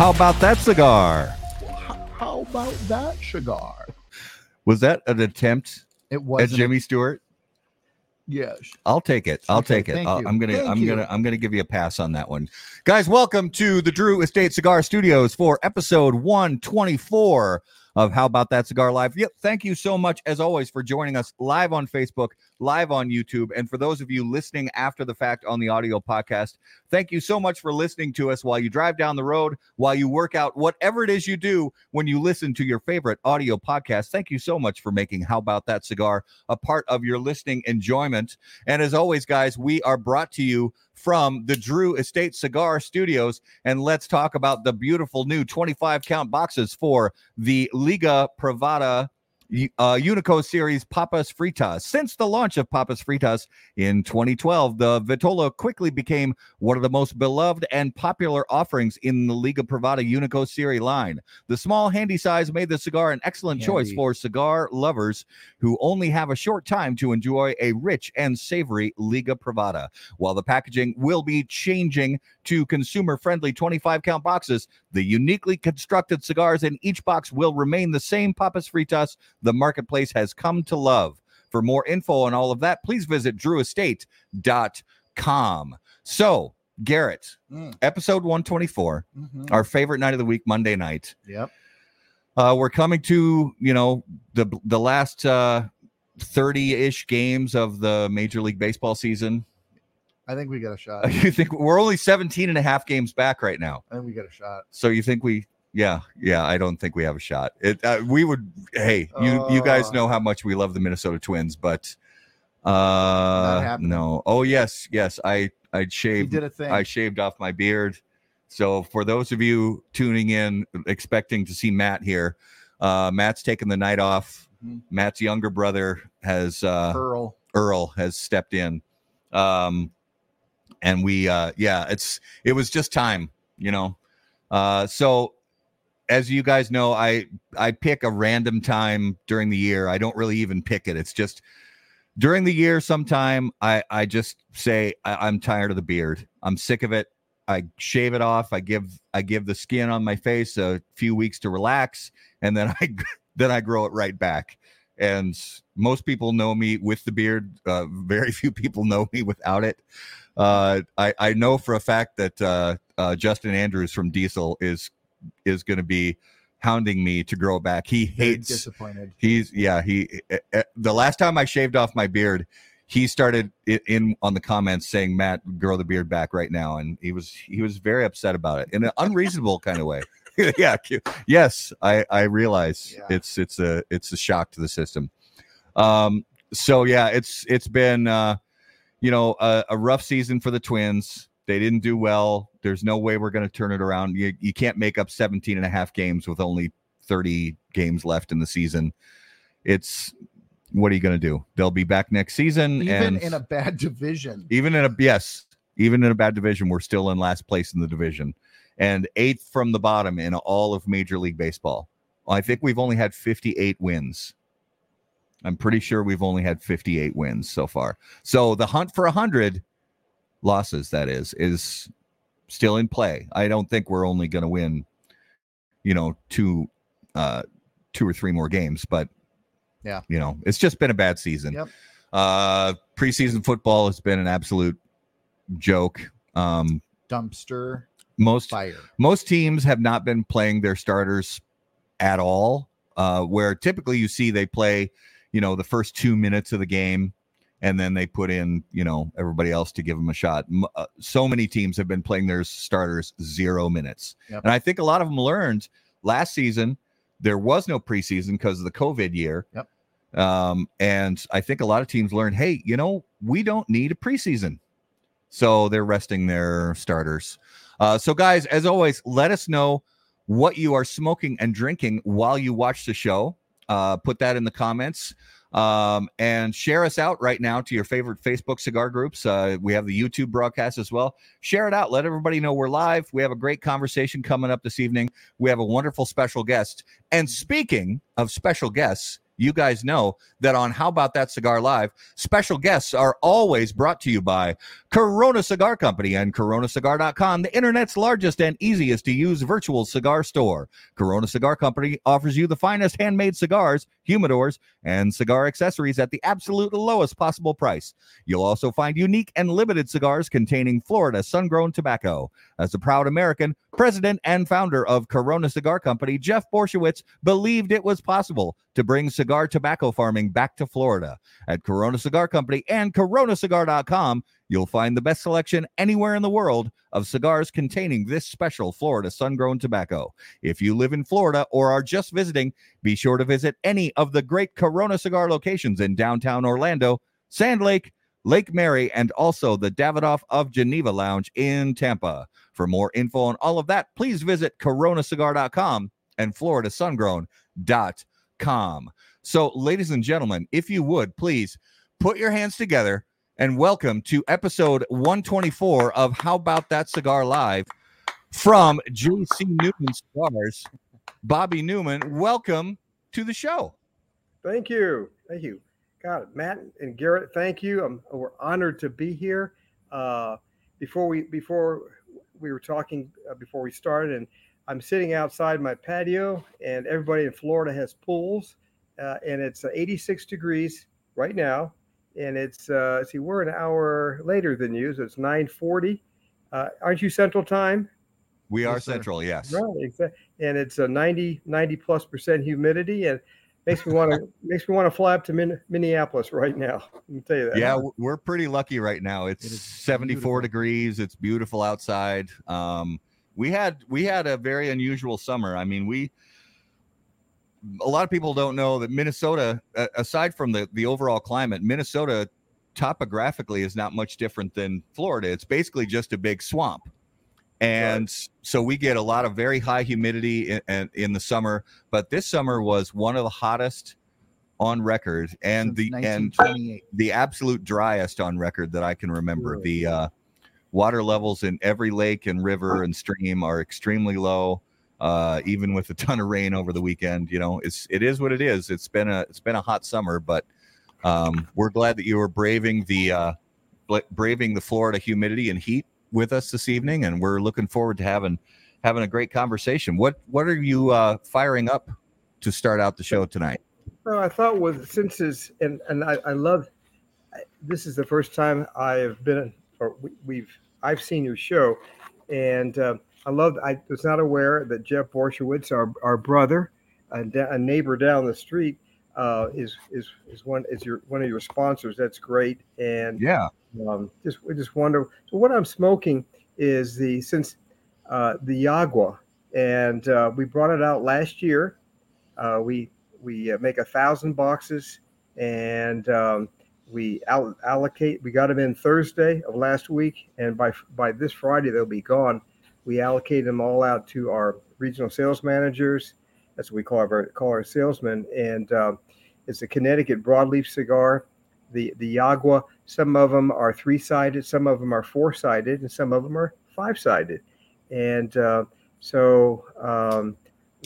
How about that cigar? How about that cigar? Was that an attempt It was at Jimmy Stewart? Yes. I'll take it. I'll Okay, take it. I'll, I'm gonna. Thank I'm you. gonna. I'm gonna give you a pass on that one, guys. Welcome to the Drew Estate Cigar Studios for episode 124 of How About That Cigar Live. Yep. Thank you so much, as always, for joining us live on Facebook, live on YouTube, and for those of you listening after the fact on the audio podcast. Thank you so much for listening to us while you drive down the road, while you work out, whatever it is you do when you listen to your favorite audio podcast. Thank you so much for making How About That Cigar a part of your listening enjoyment. And as always, guys, we are brought to you from the Drew Estate Cigar Studios. And let's talk about the beautiful new 25 count boxes for the Liga Privada uh, Unico Series Papas Fritas. Since the launch of Papas Fritas in 2012, the Vitola quickly became one of the most beloved and popular offerings in the Liga Privada Unico Series line. The small, handy size made the cigar an excellent choice for cigar lovers who only have a short time to enjoy a rich and savory Liga Privada. While the packaging will be changing to consumer friendly 25 count boxes, the uniquely constructed cigars in each box will remain the same Papas Fritas the marketplace has come to love. For more info on all of that, please visit drewestate.com. So, Garrett, Mm. episode 124, Mhm. our favorite night of the week, Monday night. Yep. Uh, we're coming to, you know, the the last uh 30-ish games of the Major League Baseball season. I think we got a shot. You think we're only 17 and a half games back right now. I think we got a shot. So you think we yeah, yeah, I don't think we have a shot. It uh, we would hey, you you guys Uh. know how much we love the Minnesota Twins, but uh no. Oh yes, yes, I I shaved did a thing. I shaved off my beard. So for those of you tuning in expecting to see Matt here, uh Matt's taking the night off. Mhm. Matt's younger brother has uh Earl. Earl has stepped in. Um and we uh yeah, it's it was just time, you know. Uh so as you guys know, I I pick a random time during the year. I don't really even pick it. It's just during the year sometime I I just say I, I'm tired of the beard. I'm sick of it. I shave it off. I give I give the skin on my face a few weeks to relax and then I then I grow it right back and most people know me with the beard. Uh, very few people know me without it. Uh, I I know for a fact that uh, uh, Justin Andrews from Diesel is is going to be hounding me to grow back. He Very hates. disappointed. He's yeah. He uh, uh, the last time I shaved off my beard, he started in on the comments saying, "Matt, grow the beard back right now," and he was he was very upset about it in an unreasonable kind of way. yeah. Yes, I I realize Yeah. it's it's a it's a shock to the system. Um. So yeah, it's it's been uh, you know a, a rough season for the Twins. They didn't do well. There's no way we're going to turn it around. You you can't make up 17 and a half games with only 30 games left in the season. It's what are you going to do? They'll be back next season, Even in a bad division. even in a yes, even in a bad division, we're still in last place in the division, and eighth from the bottom in all of Major League Baseball. I think we've only had 58 wins. I'm pretty sure we've only had 58 wins so far. So the hunt for 100 losses, that is, is still in play. I don't think we're only going to win, you know, two, uh, two or three more games, but Yeah. you know, it's just been a bad season. Yep. Uh, preseason football has been an absolute joke. Um, Dumpster most fire. most teams have not been playing their starters at all. Uh, where typically you see they play, you know, the first two minutes of the game, and then they put in, you know, everybody else to give them a shot. Uh, so many teams have been playing their starters zero minutes, Yep. and I think a lot of them learned last season. There was no preseason because of the COVID year. Yep. Um, and I think a lot of teams learned, hey, you know, we don't need a preseason. So they're resting their starters. Uh, so, guys, as always, let us know what you are smoking and drinking while you watch the show. Uh, put that in the comments um, and share us out right now to your favorite Facebook cigar groups. Uh, we have the YouTube broadcast as well. Share it out. Let everybody know we're live. We have a great conversation coming up this evening. We have a wonderful special guest. And speaking of special guests, you guys know that on How About That Cigar Live, special guests are always brought to you by Corona Cigar Company and coronacigar.com, the internet's largest and easiest to use virtual cigar store. Corona Cigar Company offers you the finest handmade cigars, humidors, and cigar accessories at the absolute lowest possible price. You'll also find unique and limited cigars containing Florida sun grown tobacco. As a proud American, president and founder of Corona Cigar Company, Jeff Borysiewicz believed it was possible to bring cigar tobacco farming back to Florida. At Corona Cigar Company and coronacigar.com, you'll find the best selection anywhere in the world of cigars containing this special Florida sun grown tobacco. If you live in Florida or are just visiting, be sure to visit any of the great Corona cigar locations in downtown Orlando, Sand Lake, Lake Mary, and also the Davidoff of Geneva Lounge in Tampa. For more info on all of that, please visit coronacigar.com and floridasungrown.com. So, ladies and gentlemen, if you would please put your hands together and welcome to episode 124 of How About That Cigar Live from JC Newman Cigars. Bobby Newman, welcome to the show. Thank you. Thank you. God, Matt and Garrett, thank you. I'm, we're honored to be here. Uh, before we before we were talking uh, before we started, and I'm sitting outside my patio, and everybody in Florida has pools, uh, and it's uh, 86 degrees right now, and it's uh, see we're an hour later than you, so it's 9:40. Uh, aren't you Central Time? We are Yes. Central, yes. Right, exactly. And it's a 90 90 plus percent humidity, and makes me want to makes me want to fly up to Min- Minneapolis right now. Let me tell you that. Yeah, w- we're pretty lucky right now. It's It is 74 beautiful. degrees. It's beautiful outside. Um, we had we had a very unusual summer. I mean, we a lot of people don't know that Minnesota, uh, aside from the the overall climate, Minnesota topographically is not much different than Florida. It's basically just a big swamp. And so we get a lot of very high humidity in, in, in the summer, but this summer was one of the hottest on record and the and the absolute driest on record that I can remember. Really? The uh, water levels in every lake and river and stream are extremely low. Uh, even with a ton of rain over the weekend, you know, it's it is what it is. It's been a it's been a hot summer, but um, we're glad that you were braving the uh, braving the Florida humidity and heat with us this evening, and we're looking forward to having having a great conversation. What what are you uh, firing up to start out the show tonight? Well, I thought with since is and and I, I love this is the first time I have been or we, we've I've seen your show, and uh, I love I was not aware that Jeff Borysiewicz, our our brother, a, da- a neighbor down the street, uh, is is is one is your one of your sponsors. That's great, and Yeah, um, just we just wonder. So what I'm smoking is the since uh, the Yagua, and uh, we brought it out last year. Uh, we we uh, make a thousand boxes, and um, we al- allocate. We got them in Thursday of last week, and by by this Friday they'll be gone. We allocate them all out to our regional sales managers. That's what we call our call our salesmen, and uh, it's a Connecticut broadleaf cigar. The the Yagua some of them are three sided, some of them are four sided, and some of them are five sided. And uh, so um,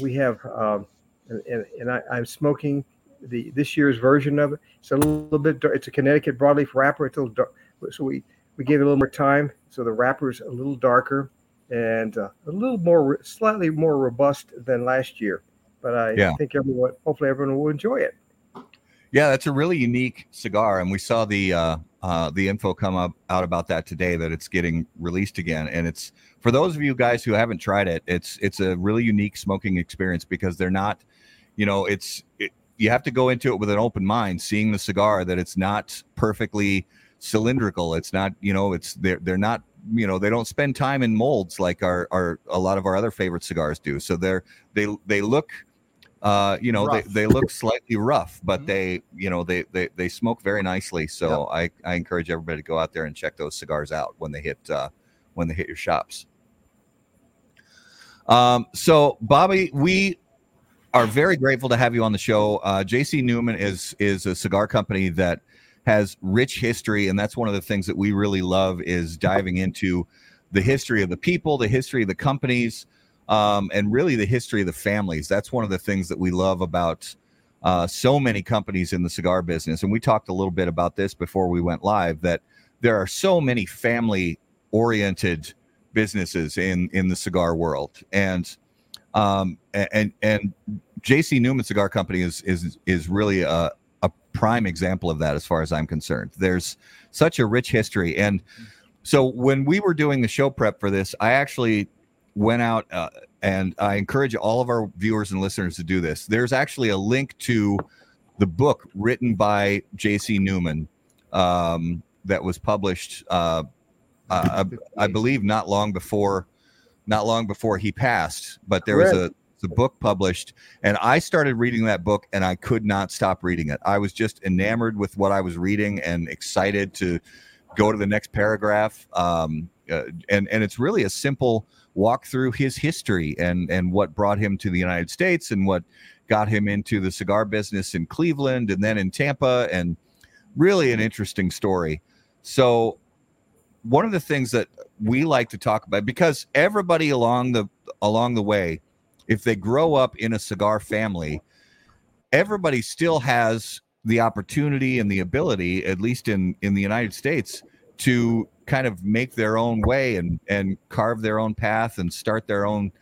we have, um, and, and I, I'm smoking the this year's version of it. It's a little bit, it's a Connecticut broadleaf wrapper. It's a little dark, so we we gave it a little more time. So the wrapper's a little darker and uh, a little more, slightly more robust than last year. But I Yeah. think everyone, hopefully everyone will enjoy it. Yeah, that's a really unique cigar, and we saw the uh, uh, the info come up out about that today that it's getting released again. And it's for those of you guys who haven't tried it, it's it's a really unique smoking experience because they're not, you know, it's it, you have to go into it with an open mind, seeing the cigar that it's not perfectly cylindrical. It's not, you know, it's they're they're not, you know, they don't spend time in molds like our our a lot of our other favorite cigars do. So they're they they look uh, you know, they, Rough. they look slightly rough, but Mhm. they, you know, they, they, they smoke very nicely. So I, I encourage everybody to go out there and check those cigars out when they hit, uh, when they hit your shops. Um, so Bobby, we are very grateful to have you on the show. Uh, JC Newman is, is a cigar company that has rich history. And that's one of the things that we really love is diving into the history of the people, the history of the companies, um, and really the history of the families. That's one of the things that we love about uh, so many companies in the cigar business, and we talked a little bit about this before we went live. That there are so many family oriented businesses in in the cigar world, and um, and and JC Newman Cigar Company is is is really a, a prime example of that, as far as I'm concerned. There's such a rich history, and so when we were doing the show prep for this, I actually went out uh, and I encourage all of our viewers and listeners to do this. There's actually a link to the book written by J.C. Newman um, that was published, uh, uh, I, I, believe, not long before, not long before he passed. But there was a the book published, and I started reading that book, and I could not stop reading it. I was just enamored with what I was reading and excited to go to the next paragraph. Um, uh, and and it's really a simple walk through his history and and what brought him to the United States and what got him into the cigar business in Cleveland and then in Tampa and really an interesting story. So one of the things that we like to talk about because everybody along the along the way if they grow up in a cigar family everybody still has the opportunity and the ability at least in in the United States to kind of make their own way and and carve their own path and start their own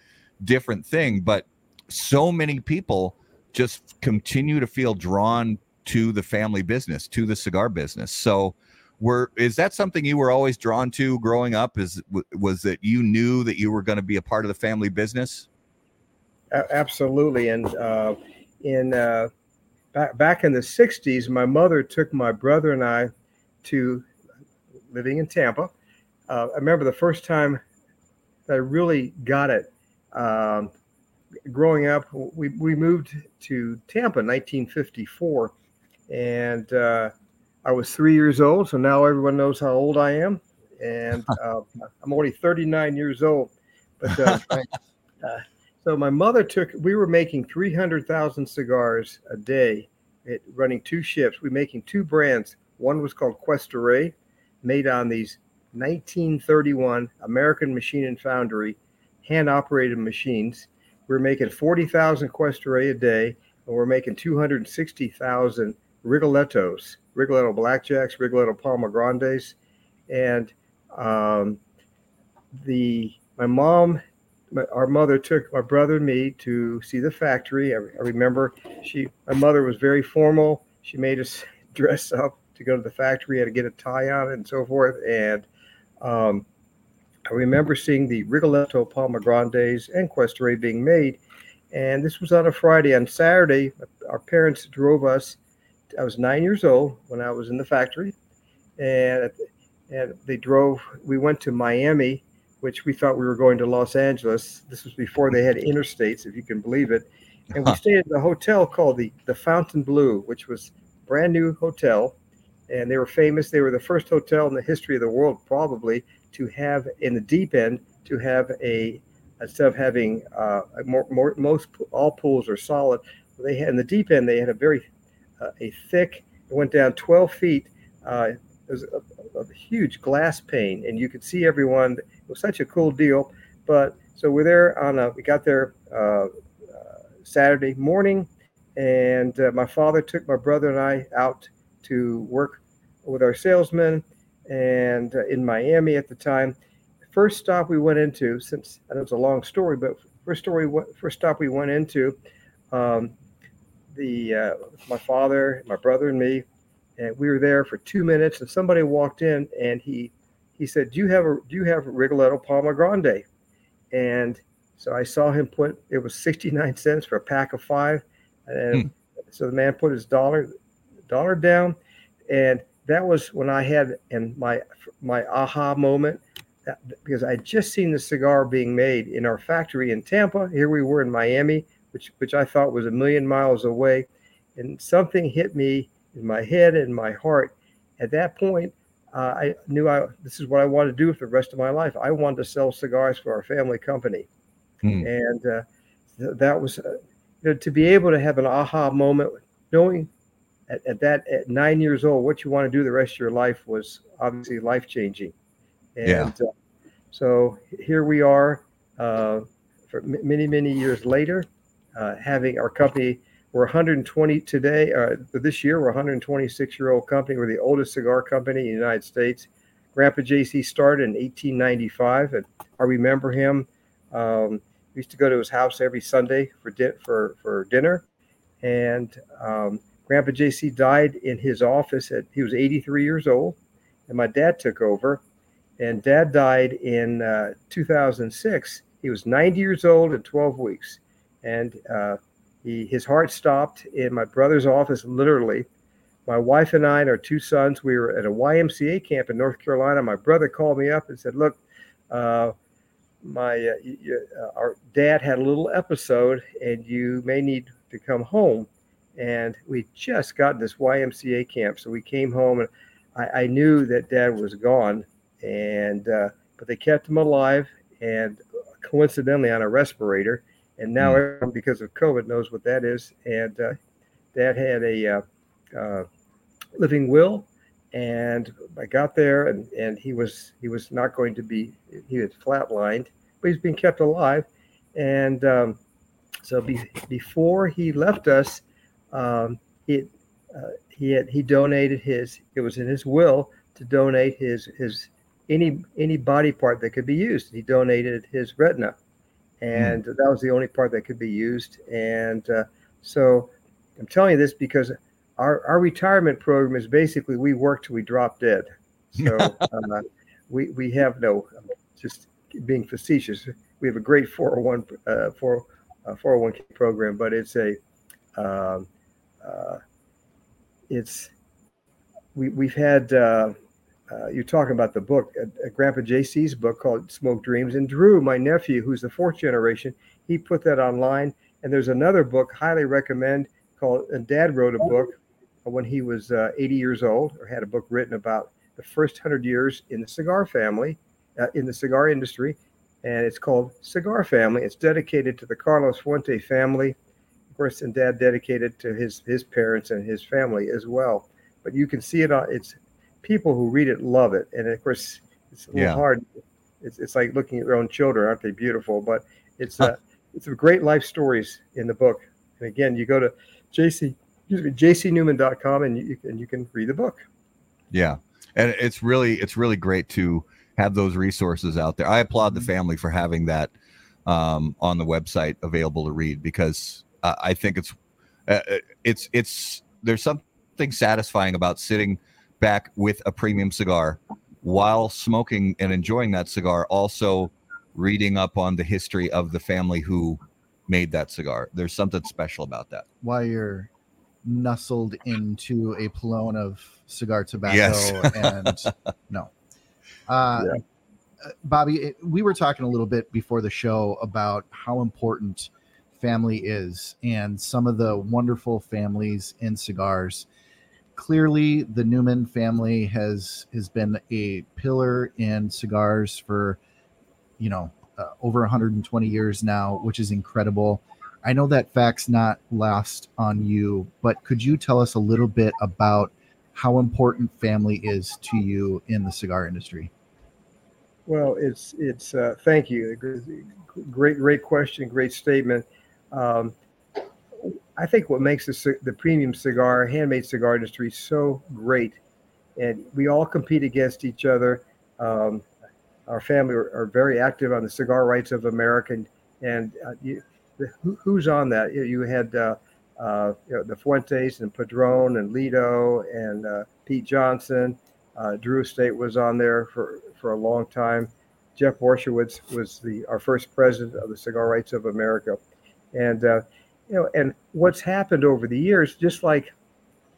different thing. But so many people just continue to feel drawn to the family business to the cigar business. So were is that something you were always drawn to growing up? Is was that you knew that you were going to be a part of the family business? Absolutely. And uh, in uh, back, back in the 60s my mother took my brother and i to living in Tampa. Uh, I remember the first time that I really got it. Um, growing up, we, we moved to Tampa in 1954, and uh, I was three years old. So now everyone knows how old I am, and uh, I'm only 39 years old. But uh, uh, so my mother took. We were making 300,000 cigars a day, it, running two shifts. We were making two brands. One was called Cuesta-Rey, made on these 1931 American Machine and Foundry hand operated machines. We're making 40,000 Cuesta-Rey a day, and we're making 260,000 Rigolettos, Rigoletto Blackjacks, Rigoletto Palma Grandes. And um, the my mom, my, our mother took my brother and me to see the factory. I, I remember she, my mother was very formal. She made us dress up to go to the factory, had to get a tie on and so forth. And um, I remember seeing the Rigoletto Palma Grandes and Cuesta-Rey being made. And this was on a Friday. On Saturday, our parents drove us. I was nine years old when I was in the factory. And, and they drove, we went to Miami, which we thought we were going to Los Angeles. This was before they had interstates, if you can believe it. And we stayed at a hotel called the, the Fontainebleau, which was brand new hotel and they were famous. They were the first hotel in the history of the world, probably, to have in the deep end to have a instead of having uh, more, more, most all pools are solid. They had in the deep end they had a very uh, a thick. It went down 12 feet. Uh, it was a, a, huge glass pane, and you could see everyone. It was such a cool deal. But so we're there on a. We got there uh, uh, Saturday morning, and uh, my father took my brother and I out to work with our salesmen and uh, in Miami at the time. First stop we went into, since I know it's a long story, but first story, first stop we went into, um, the uh, my father, my brother, and me, and we were there for two minutes. And somebody walked in, and he he said, "Do you have a Do you have a Rigoletto Palma Grande?" And so I saw him put it was sixty nine cents for a pack of five, and hmm. so the man put his dollar dollar down, and that was when I had and my my aha moment that, because I just seen the cigar being made in our factory in Tampa. Here we were in Miami, which which I thought was a million miles away, and something hit me in my head and my heart. At that point, uh, I knew I this is what I wanted to do for the rest of my life. I wanted to sell cigars for our family company, hmm. and uh, th- that was uh, you know, to be able to have an aha moment, knowing at, at that at nine years old, what you want to do the rest of your life was obviously life changing. And yeah. uh, so here we are uh, for m- many, many years later, uh, having our company we're 120 today. Uh, this year, we're 126 year old company. We're the oldest cigar company in the United States. Grandpa JC started in 1895, and I remember him. Um, we used to go to his house every Sunday for di- for for dinner, and um, Grandpa JC died in his office at he was 83 years old, and my dad took over, and Dad died in uh, 2006. He was 90 years old and 12 weeks, and uh, he his heart stopped in my brother's office literally. My wife and I and our two sons, we were at a YMCA camp in North Carolina. My brother called me up and said, "Look, uh, my uh, uh, our dad had a little episode, and you may need to come home." And we just got this YMCA camp, so we came home, and I, I knew that Dad was gone, and uh, but they kept him alive, and coincidentally on a respirator, and now everyone because of COVID knows what that is. And uh, Dad had a uh, uh, living will, and I got there, and and he was he was not going to be he had flatlined, but he's being kept alive, and um, so be, before he left us, um, it uh, he had he donated his it was in his will to donate his his any any body part that could be used. He donated his retina, and that was the only part that could be used. And uh, so I'm telling you this because our our retirement program is basically we work till we drop dead. So uh, we we have no just being facetious. We have a great 401 uh, 4 uh, 401k program, but it's a um, uh, it's we we've had uh, uh, you're talking about the book, uh, uh, Grandpa JC's book called Smoke Dreams, and Drew, my nephew, who's the fourth generation, he put that online. And there's another book, highly recommend, called. And Dad wrote a book when he was uh, 80 years old, or had a book written about the first hundred years in the cigar family, in the cigar industry, and it's called Cigar Family. It's dedicated to the Carlos Fuente family, course, and Dad dedicated to his his parents and his family as well. But you can see it on. It's people who read it love it, and of course, it's a little Yeah. hard. It's, it's like looking at your own children, aren't they beautiful? But it's uh, it's a great life stories in the book. And again, you go to JC excuse me, jcnewman.com and you and you can read the book. Yeah. And it's really it's really great to have those resources out there. I applaud the family for having that um, on the website available to read because uh, I think it's uh, it's it's there's something satisfying about sitting back with a premium cigar while smoking and enjoying that cigar also reading up on the history of the family who made that cigar. There's something special about that. While you're nestled into a pilon of cigar tobacco Yes. and no. Uh, uh, Bobby, it, we were talking a little bit before the show about how important family is and some of the wonderful families in cigars. Clearly, the Newman family has has been a pillar in cigars for, you know, uh, over 120 years now, which is incredible. I know that fact's not lost on you, but could you tell us a little bit about how important family is to you in the cigar industry? Well, it's it's uh, thank you. Great, great question. Great statement. Um, I think what makes the, the premium cigar, handmade cigar industry so great, and we all compete against each other. Um, our family are, are very active on the Cigar Rights of America, and, and uh, you, the, who, who's on that? You, you had uh, uh, you know, the Fuentes and Padron and Litto and uh, Pete Johnson. Uh, Drew Estate was on there for, for a long time. Jeff Borysiewicz was the our first president of the Cigar Rights of America, and uh, you know, and what's happened over the years, just like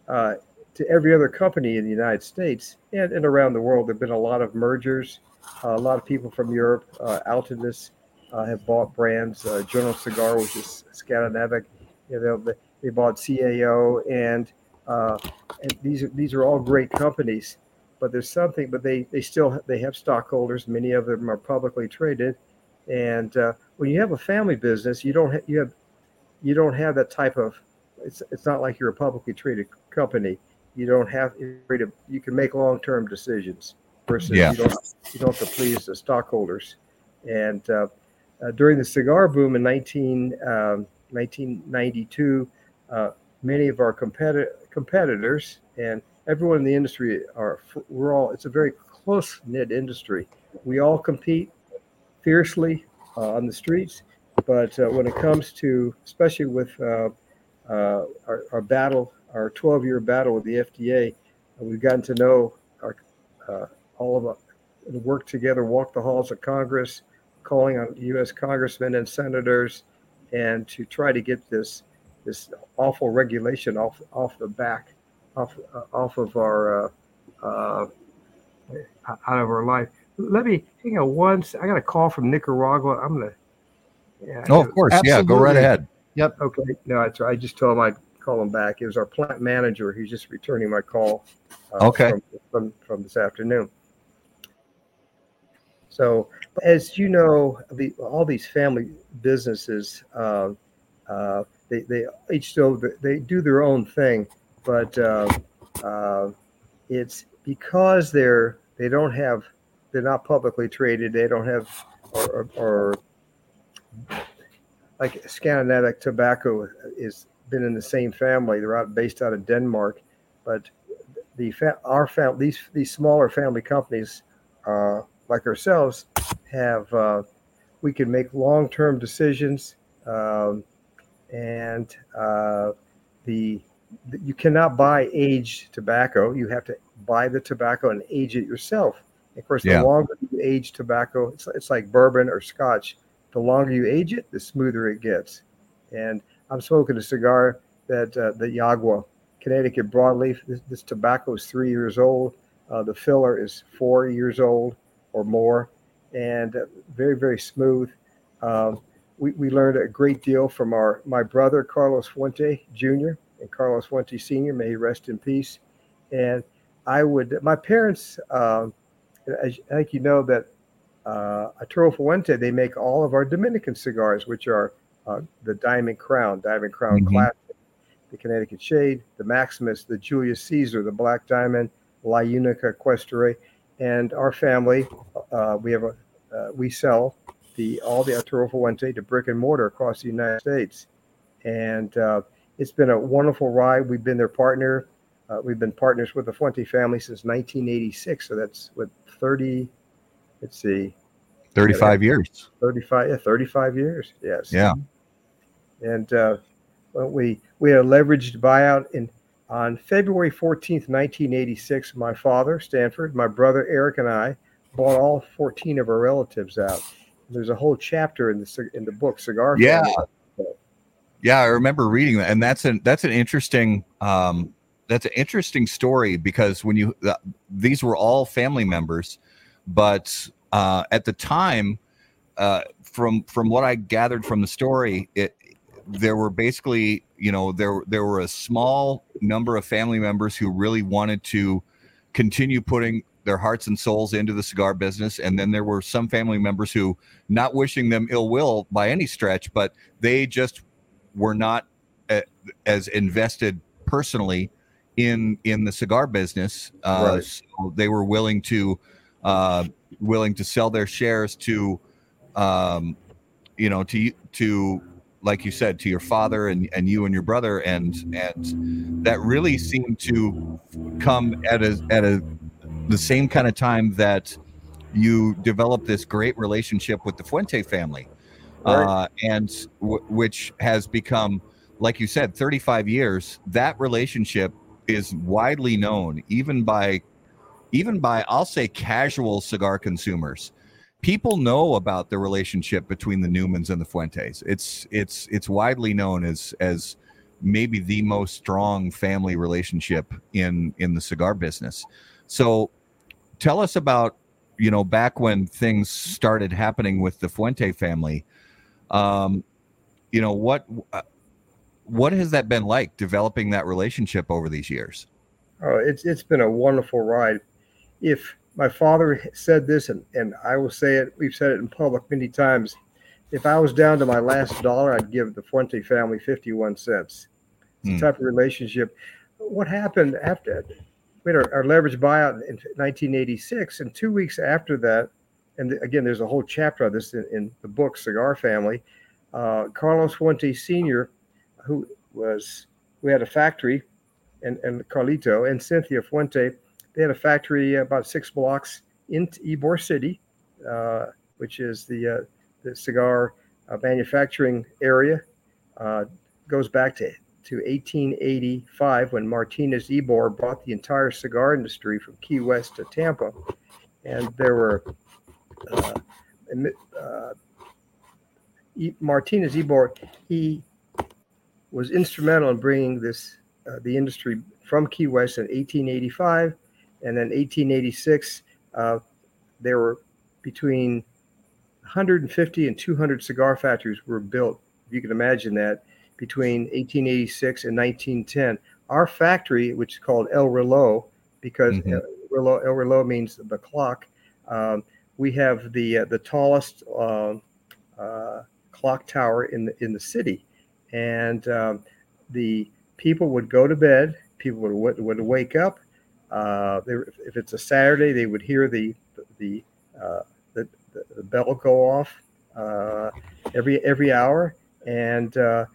uh, to every other company in the United States and, and around the world, there've been a lot of mergers. a lot of people from Europe, uh, Altadis, uh, have bought brands. Uh, General Cigar, which is Scandinavic, you know, they, they bought CAO, and uh, and these are these are all great companies but there's something but they they still they have stockholders many of them are publicly traded and uh, when you have a family business you don't ha- you have you don't have that type of it's it's not like you're a publicly traded company you don't have you can make long-term decisions versus Yeah. you don't you don't have to please the stockholders and uh, uh, during the cigar boom in 19 um, 1992 uh, many of our competi- competitors and everyone in the industry are we're all it's a very close knit industry. We all compete fiercely uh, on the streets, but uh, when it comes to especially with uh, our, our, battle, our 12 year battle with the FDA, we've gotten to know our all of us work together, walk the halls of Congress, calling on U.S. congressmen and senators, and to try to get this this awful regulation off off the back, off uh, off of our uh, uh, out of our life. Let me hang on once. I got a call from Nicaragua. I'm gonna. Yeah, oh, of course. Absolutely. Yeah, go right ahead. Yep. Okay. No, I, I just told him I'd call him back. It was our plant manager. He's just returning my call. Uh, okay. From, from, from this afternoon. So, as you know, the, all these family businesses, uh, uh, they, they each still they do their own thing, but uh, uh, it's because they're they don't have they're not publicly traded. They don't have or, or, or like Scandinavic Tobacco is been in the same family. They're out based out of Denmark, but the our fam- these these smaller family companies uh, like ourselves have uh, we can make long term decisions um, and uh, the you cannot buy aged tobacco. You have to buy the tobacco and age it yourself. Of course, yeah. the longer you age tobacco, it's, it's like bourbon or scotch. The longer you age it, the smoother it gets. And I'm smoking a cigar that uh, the Yagua Connecticut broadleaf. This, this tobacco is three years old. Uh, the filler is four years old or more, and uh, very very smooth. Um, we, we learned a great deal from our my brother Carlos Fuente Jr. and Carlos Fuente Sr. May he rest in peace. And I would my parents. Uh, I think you know that uh, Arturo Fuente they make all of our Dominican cigars, which are uh, the Diamond Crown, Diamond Crown mm-hmm. Classic, the Connecticut Shade, the Maximus, the Julius Caesar, the Black Diamond, La Unica Equestre, and our family, uh, we have a uh, we sell the all the Arturo Fuente to brick and mortar across the United States, and uh, it's been a wonderful ride. We've been their partner. Uh, we've been partners with the Fuente family since 1986. So that's what 30. Let's see. 35 years. 35. Yeah, 35 years. Yes. Yeah. And uh, we we had a leveraged buyout in on February 14th, 1986. My father, Stanford, my brother Eric, and I bought all 14 of our relatives out. There's a whole chapter in the in the book Cigar. Yeah, Family. yeah, I remember reading that, and that's an that's an interesting um, that's an interesting story because when you uh, these were all family members, but uh, at the time, uh, from from what I gathered from the story, it there were basically you know there there were a small number of family members who really wanted to continue putting their hearts and souls into the cigar business. And then there were some family members who, not wishing them ill will by any stretch, but they just were not uh, as invested personally in in the cigar business. Uh, right. so they were willing to uh, willing to sell their shares to, um, you know, to to like you said, to your father and, and you and your brother, and and that really seemed to come at a at a the same kind of time that you developed this great relationship with the Fuente family, right. uh, and w- which has become, like you said, 35 years. That relationship is widely known, even by, even by I'll say casual cigar consumers. People know about the relationship between the Newmans and the Fuentes. It's it's it's widely known as as maybe the most strong family relationship in in the cigar business. So tell us about, you know, back when things started happening with the Fuente family. Um, you know, what uh, what has that been like developing that relationship over these years? Oh, it's it's been a wonderful ride. If my father said this, and, and I will say it, we've said it in public many times. If I was down to my last dollar, I'd give the Fuente family 51 cents. It's mm. type of relationship. What happened after we had our, our leverage buyout in 1986, and two weeks after that, and again, there's a whole chapter of this in, in the book Cigar Family. Uh, Carlos Fuentes Sr., who was we had a factory, and, and Carlito and Cynthia Fuente, they had a factory about six blocks in Ybor City, uh, which is the uh, the cigar uh, manufacturing area. Uh, goes back to to 1885 when Martinez Ybor bought the entire cigar industry from Key West to Tampa, and there were uh, uh, Martinez Ybor. He was instrumental in bringing this uh, the industry from Key West in 1885, and then 1886 uh, there were between 150 and 200 cigar factories were built. If you can imagine that between 1886 and 1910. Our factory, which is called El Reloj, because mm-hmm. El, El Reloj means the clock, um, we have the uh, the tallest uh, uh, clock tower in the in the city, and um, the people would go to bed. People would would wake up. Uh, they, if it's a Saturday, they would hear the the uh, the, the, bell go off uh, every every hour, and uh,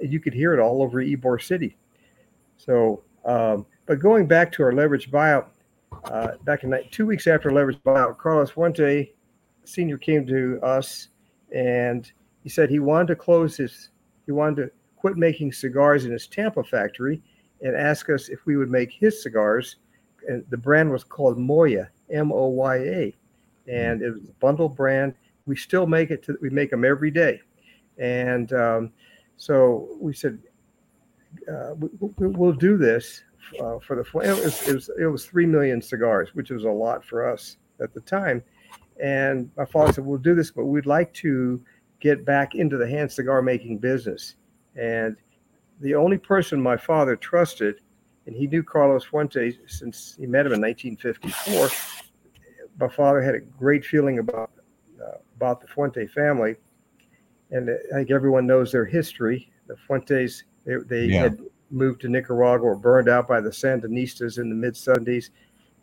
you could hear it all over Ybor City. So, um, but going back to our leverage buyout, uh, back in two weeks after leverage buyout, Carlos Fuente Senior came to us and he said he wanted to close his, he wanted to quit making cigars in his Tampa factory and ask us if we would make his cigars. And the brand was called Moya, M O Y A, and it was a bundle brand. We still make it. To, we make them every day, and um, so we said, uh, we, will do this uh, for the. It was, it was, it was three million cigars, which was a lot for us at the time. And my father said, "We'll do this, but we'd like to get back into the hand cigar making business." And the only person my father trusted, and he knew Carlos Fuentes since he met him in 1954. My father had a great feeling about uh, about the Fuente family, and I think everyone knows their history. The Fuentes, they, they yeah. had moved to Nicaragua or burned out by the Sandinistas in the mid 70s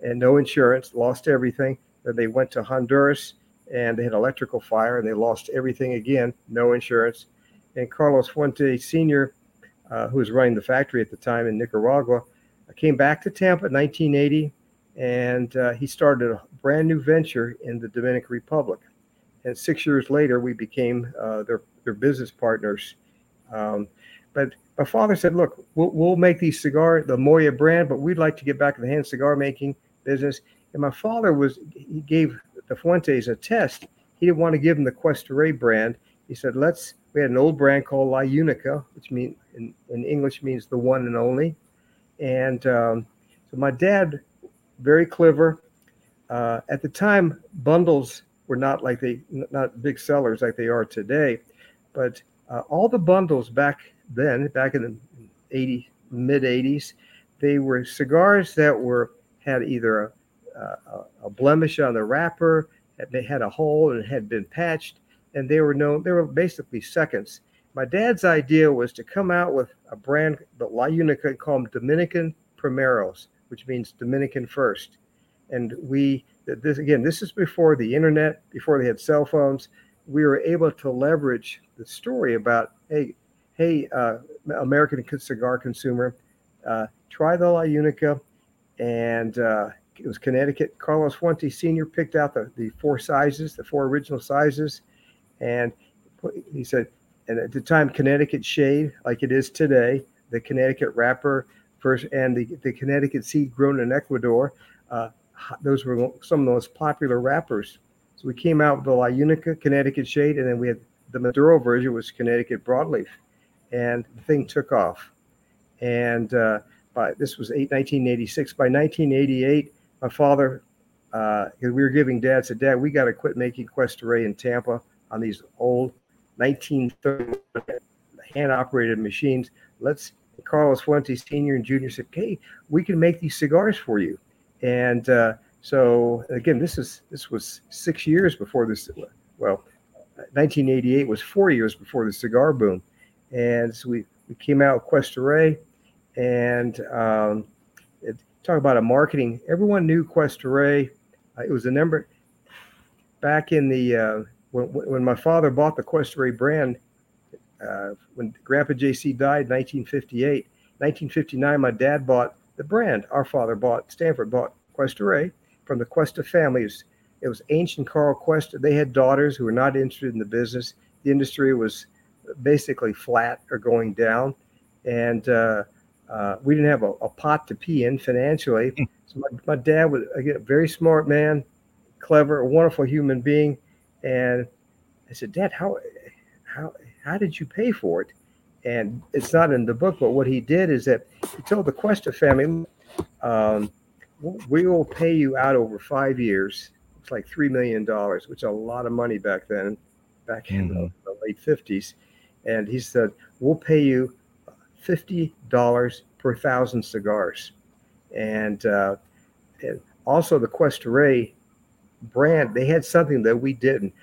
and no insurance, lost everything. Then they went to Honduras and they had electrical fire and they lost everything again, no insurance. And Carlos Fuente Sr., uh, who was running the factory at the time in Nicaragua, came back to Tampa in 1980 and uh, he started a brand new venture in the Dominican Republic and six years later we became uh, their their business partners. Um, but my father said, "Look, we'll, we'll make these cigar, the Moya brand, but we'd like to get back to the hand cigar making business." And my father was he gave the Fuentes a test. He didn't want to give him the Cuesta brand. He said, "Let's." We had an old brand called La Unica, which mean in, in English means the one and only. And um, so my dad, very clever. Uh, at the time, bundles were not like they not big sellers like they are today, but uh, all the bundles back then, back in the 80 mid 80s, they were cigars that were had either a, a, a blemish on the wrapper, they had a hole and had been patched, and they were known. They were basically seconds. My dad's idea was to come out with a brand, but La Unica, called them Dominican Primeros, which means Dominican first, and we this again, this is before the internet, before they had cell phones. We were able to leverage the story about, hey, hey, uh, American cigar consumer, uh, try the La Unica, and uh, it was Connecticut. Carlos Fuente Sr. picked out the, the four sizes, the four original sizes, and he said, and at the time, Connecticut shade, like it is today, the Connecticut wrapper, first, and the, the Connecticut seed grown in Ecuador. Uh, those were some of the most popular wrappers. So we came out with the La Unica Connecticut shade, and then we had the Maduro version was Connecticut broadleaf, and the thing took off. And uh, by this was eight, 1986. By 1988, my father, uh, we were giving dad said, Dad, we got to quit making Cuesta in Tampa on these old 1930 hand operated machines. Let's Carlos Fuentes Sr. and Jr. said, Hey, we can make these cigars for you. And uh, so again, this is this was six years before this. Well, 1988 was four years before the cigar boom, and so we we came out with Cuesta Rey, and um, talk about a marketing. Everyone knew Cuesta Rey. Uh, it was a number back in the uh, when when my father bought the Cuesta Rey brand. Uh, when Grandpa JC died in 1958, 1959, my dad bought the brand. Our father bought, Stanford bought Cuesta from the Cuesta families. It was ancient Carl Cuesta. They had daughters who were not interested in the business. The industry was basically flat or going down. And uh, we didn't have a, a, pot to pee in financially. Hmm. So my, my dad was, again, a very smart man, clever, a wonderful human being. And I said, Dad, how, how, how did you pay for it? And it's not in the book, but what he did is that he told the Cuesta family, um, we will pay you out over five years. It's like $3 million, which is a lot of money back then, back in mm-hmm. the, the late 50s. And he said, we'll pay you $50 per thousand cigars. And, uh, also the Cuesta-Rey brand, they had something that we didn't.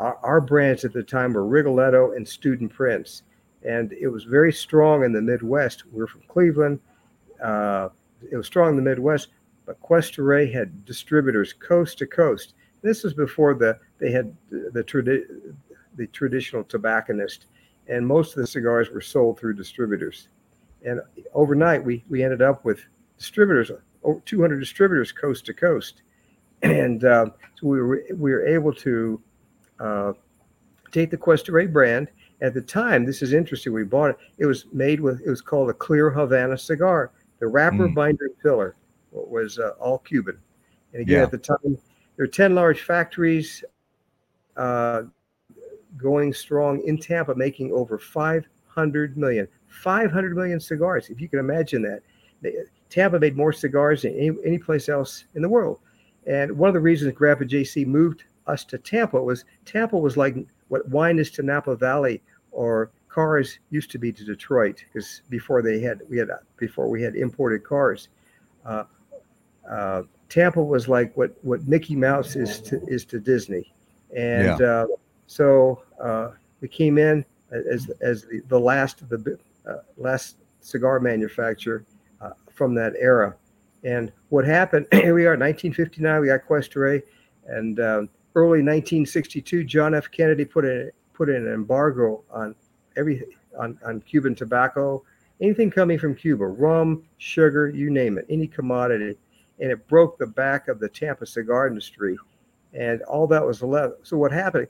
Our, our, brands at the time were Rigoletto and Student Prince. And it was very strong in the Midwest. We are from Cleveland. Uh, it was strong in the Midwest, but Cuesta-Rey had distributors coast to coast. This was before the they had the, the, tradi- the traditional tobacconist and most of the cigars were sold through distributors. And overnight, we we ended up with distributors, over 200 distributors coast to coast, and uh, so we were we were able to uh, take the Cuesta-Rey brand. At the time, this is interesting. We bought it. It was made with it was called a clear Havana cigar. The wrapper, mm. binder, and filler was uh, all Cuban. And again, yeah. at the time, there were 10 large factories. Uh, going strong in Tampa, making over 500 million. 500 million cigars, if you can imagine that. Tampa made more cigars than any, any place else in the world. And one of the reasons Grandpa JC moved us to Tampa was Tampa was like what wine is to Napa Valley or cars used to be to Detroit because before they had we had before we had imported cars. Uh, uh, Tampa was like what what Mickey Mouse is to is to Disney, and yeah. uh, so uh, we came in as as the, the last of the uh, last cigar manufacturer uh, from that era. And what happened? Here we are, 1959. We got Cuesta-Rey, and um, early 1962, John F. Kennedy put in put in an embargo on every on, on Cuban tobacco, anything coming from Cuba, rum, sugar, you name it, any commodity, and it broke the back of the Tampa cigar industry, and all that was left. So what happened?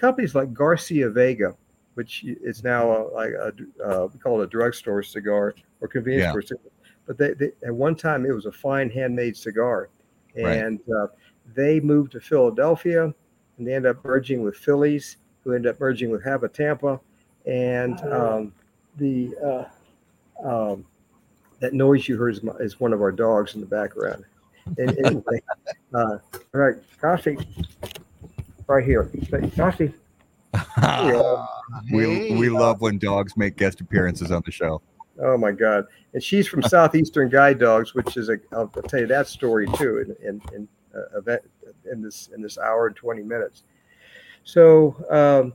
Companies like Garcia Vega, which is now a, like a, uh, we call it a drugstore cigar or convenience yeah. store cigar. But they, they, at one time it was a fine handmade cigar, and right. uh, they moved to Philadelphia, and they ended up merging with Phillies, who ended up merging with Hav-A-Tampa, and um, the uh, um, that noise you heard is, my, is, one of our dogs in the background. And, anyway, uh, all right, coffee right here. Nasty. we we love when dogs make guest appearances on the show. Oh my God! And she's from Southeastern Guide Dogs, which is a. I'll tell you that story too in in in, uh, event, in this in this hour and twenty minutes. So um,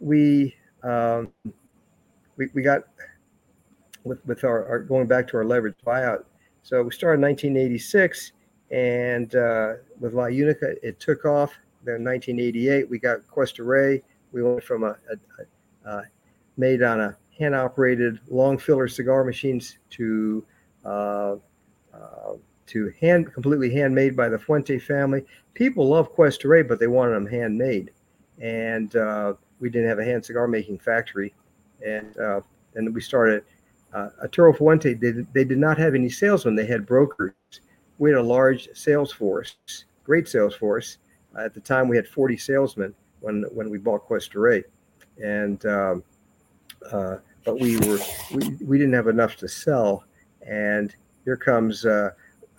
we um, we we got with with our, our, going back to our leverage buyout. So we started in 1986, and uh, with La Unica, it took off then 1988, we got Cuesta-Rey. We went from a, a, a made on a hand operated long filler cigar machines to uh, uh, to hand completely handmade by the Fuente family. People love Cuesta-Rey, but they wanted them handmade, and uh, we didn't have a hand cigar making factory. And uh, then we started uh, Arturo Fuente. They, they did not have any salesmen; they had brokers. We had a large sales force, great sales force, at the time, we had 40 salesmen when when we bought Cuesta-Rey, and um, uh, but we were we, we didn't have enough to sell. And here comes uh,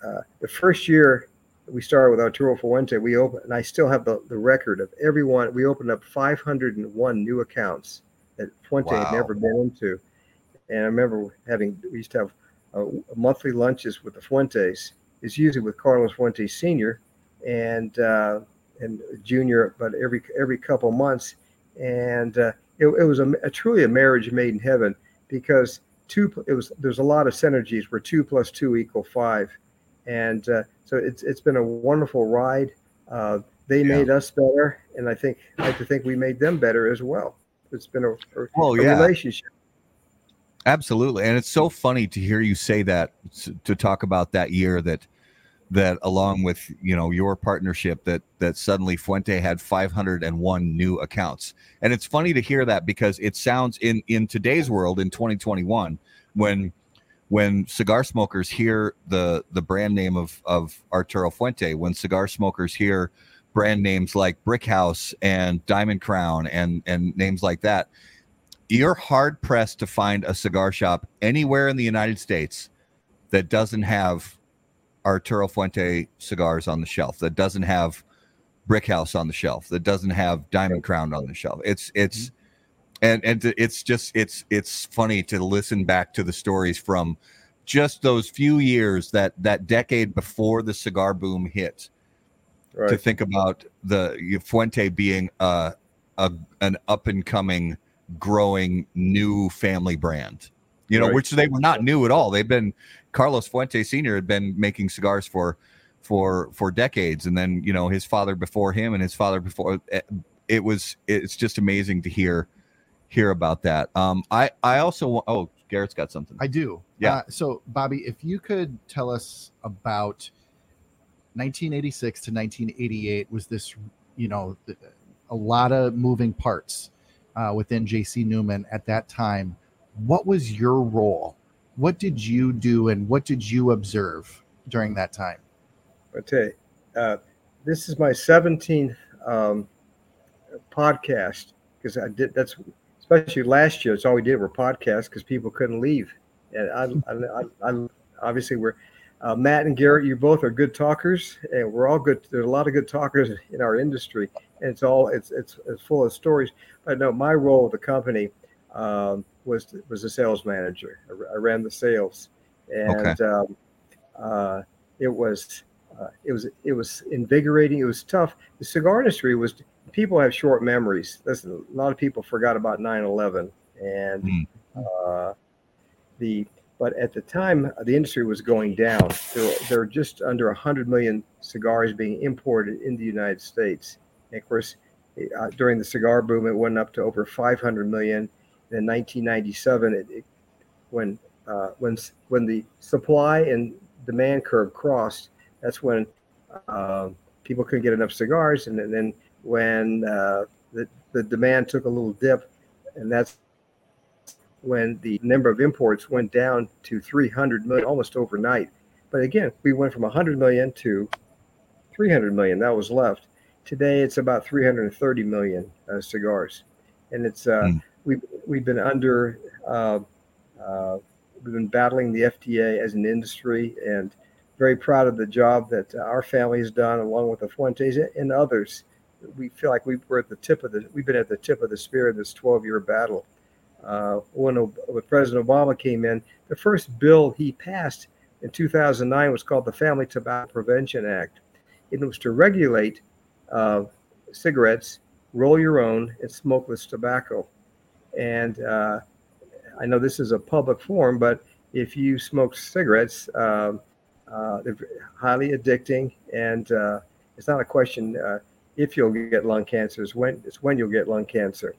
uh, the first year we started with Arturo Fuente. We opened, and I still have the, the record of everyone. We opened up 501 new accounts that Fuente wow. had never been into. And I remember having we used to have uh, monthly lunches with the Fuentes. Is usually with Carlos Fuentes Senior, and uh, and junior, but every every couple months, and uh, it, it, was a, a, truly a marriage made in heaven because two it was there's a lot of synergies where two plus two equal five, and uh, so it's it's been a wonderful ride. Uh, they yeah. made us better, and I think I like to think we made them better as well. It's been a, a, well, a yeah. relationship. Absolutely, and it's so funny to hear you say that to talk about that year that that along with you know your partnership that that suddenly Fuente had 501 new accounts. And it's funny to hear that because it sounds in in today's world in 2021 when when cigar smokers hear the the brand name of of Arturo Fuente, when cigar smokers hear brand names like Brick House and Diamond Crown and and names like that, you're hard pressed to find a cigar shop anywhere in the United States that doesn't have Arturo Fuente cigars on the shelf, that doesn't have Brick House on the shelf, that doesn't have Diamond Crown on the shelf. It's it's mm-hmm. and and it's just it's it's funny to listen back to the stories from just those few years that that decade before the cigar boom hit. Right. To think about the Fuente being a, a an up and coming, growing new family brand you know, right. which they were not new at all. They've been Carlos Fuente Sr. had been making cigars for for for decades, and then you know his father before him and his father before. Eh, it was it's just amazing to hear hear about that. Um, I I also oh Garrett's got something. I do. Yeah. Uh, so Bobby, if you could tell us about 1986 to 1988 was this you know a lot of moving parts uh, within JC Newman at that time what was your role? What did you do and what did you observe during that time? Okay. Uh, this is my 17th um, podcast because I did that's especially last year. It's all we did were podcasts because people couldn't leave. And I, I, I, I obviously we're uh, Matt and Garrett. You both are good talkers, and we're all good. There's a lot of good talkers in our industry, and it's all it's it's, it's full of stories. But no, my role with the company um, was was a sales manager. I, ran the sales, and okay. um, uh, it was uh, it was it was invigorating. It was tough. The cigar industry was people have short memories. Listen, a lot of people forgot about 9/11, and mm. uh, the but at the time the industry was going down. There, there were just under 100 million cigars being imported in the United States. And of course, uh, during the cigar boom, it went up to over 500 million in 1997, it, it, when uh, when when the supply and demand curve crossed, that's when uh, people couldn't get enough cigars, and, and then when uh, the the demand took a little dip, and that's when the number of imports went down to 300 million almost overnight. But again, we went from 100 million to 300 million. That was left. Today, it's about 330 million uh, cigars, and it's uh, mm we've we've been under uh, uh, we've been battling the FDA as an industry and very proud of the job that our family has done along with the Fuentes and others. We feel like we were at the tip of the we've been at the tip of the spear of this 12 year battle. Uh, when, when President Obama came in, the first bill he passed in 2009 was called the Family Tobacco Prevention Act. It was to regulate uh, cigarettes, roll your own, and smokeless tobacco. And uh, I know this is a public forum, but if you smoke cigarettes, um, uh, they're highly addicting, and uh, it's not a question uh, if you'll get lung cancer; it's when it's when you'll get lung cancer.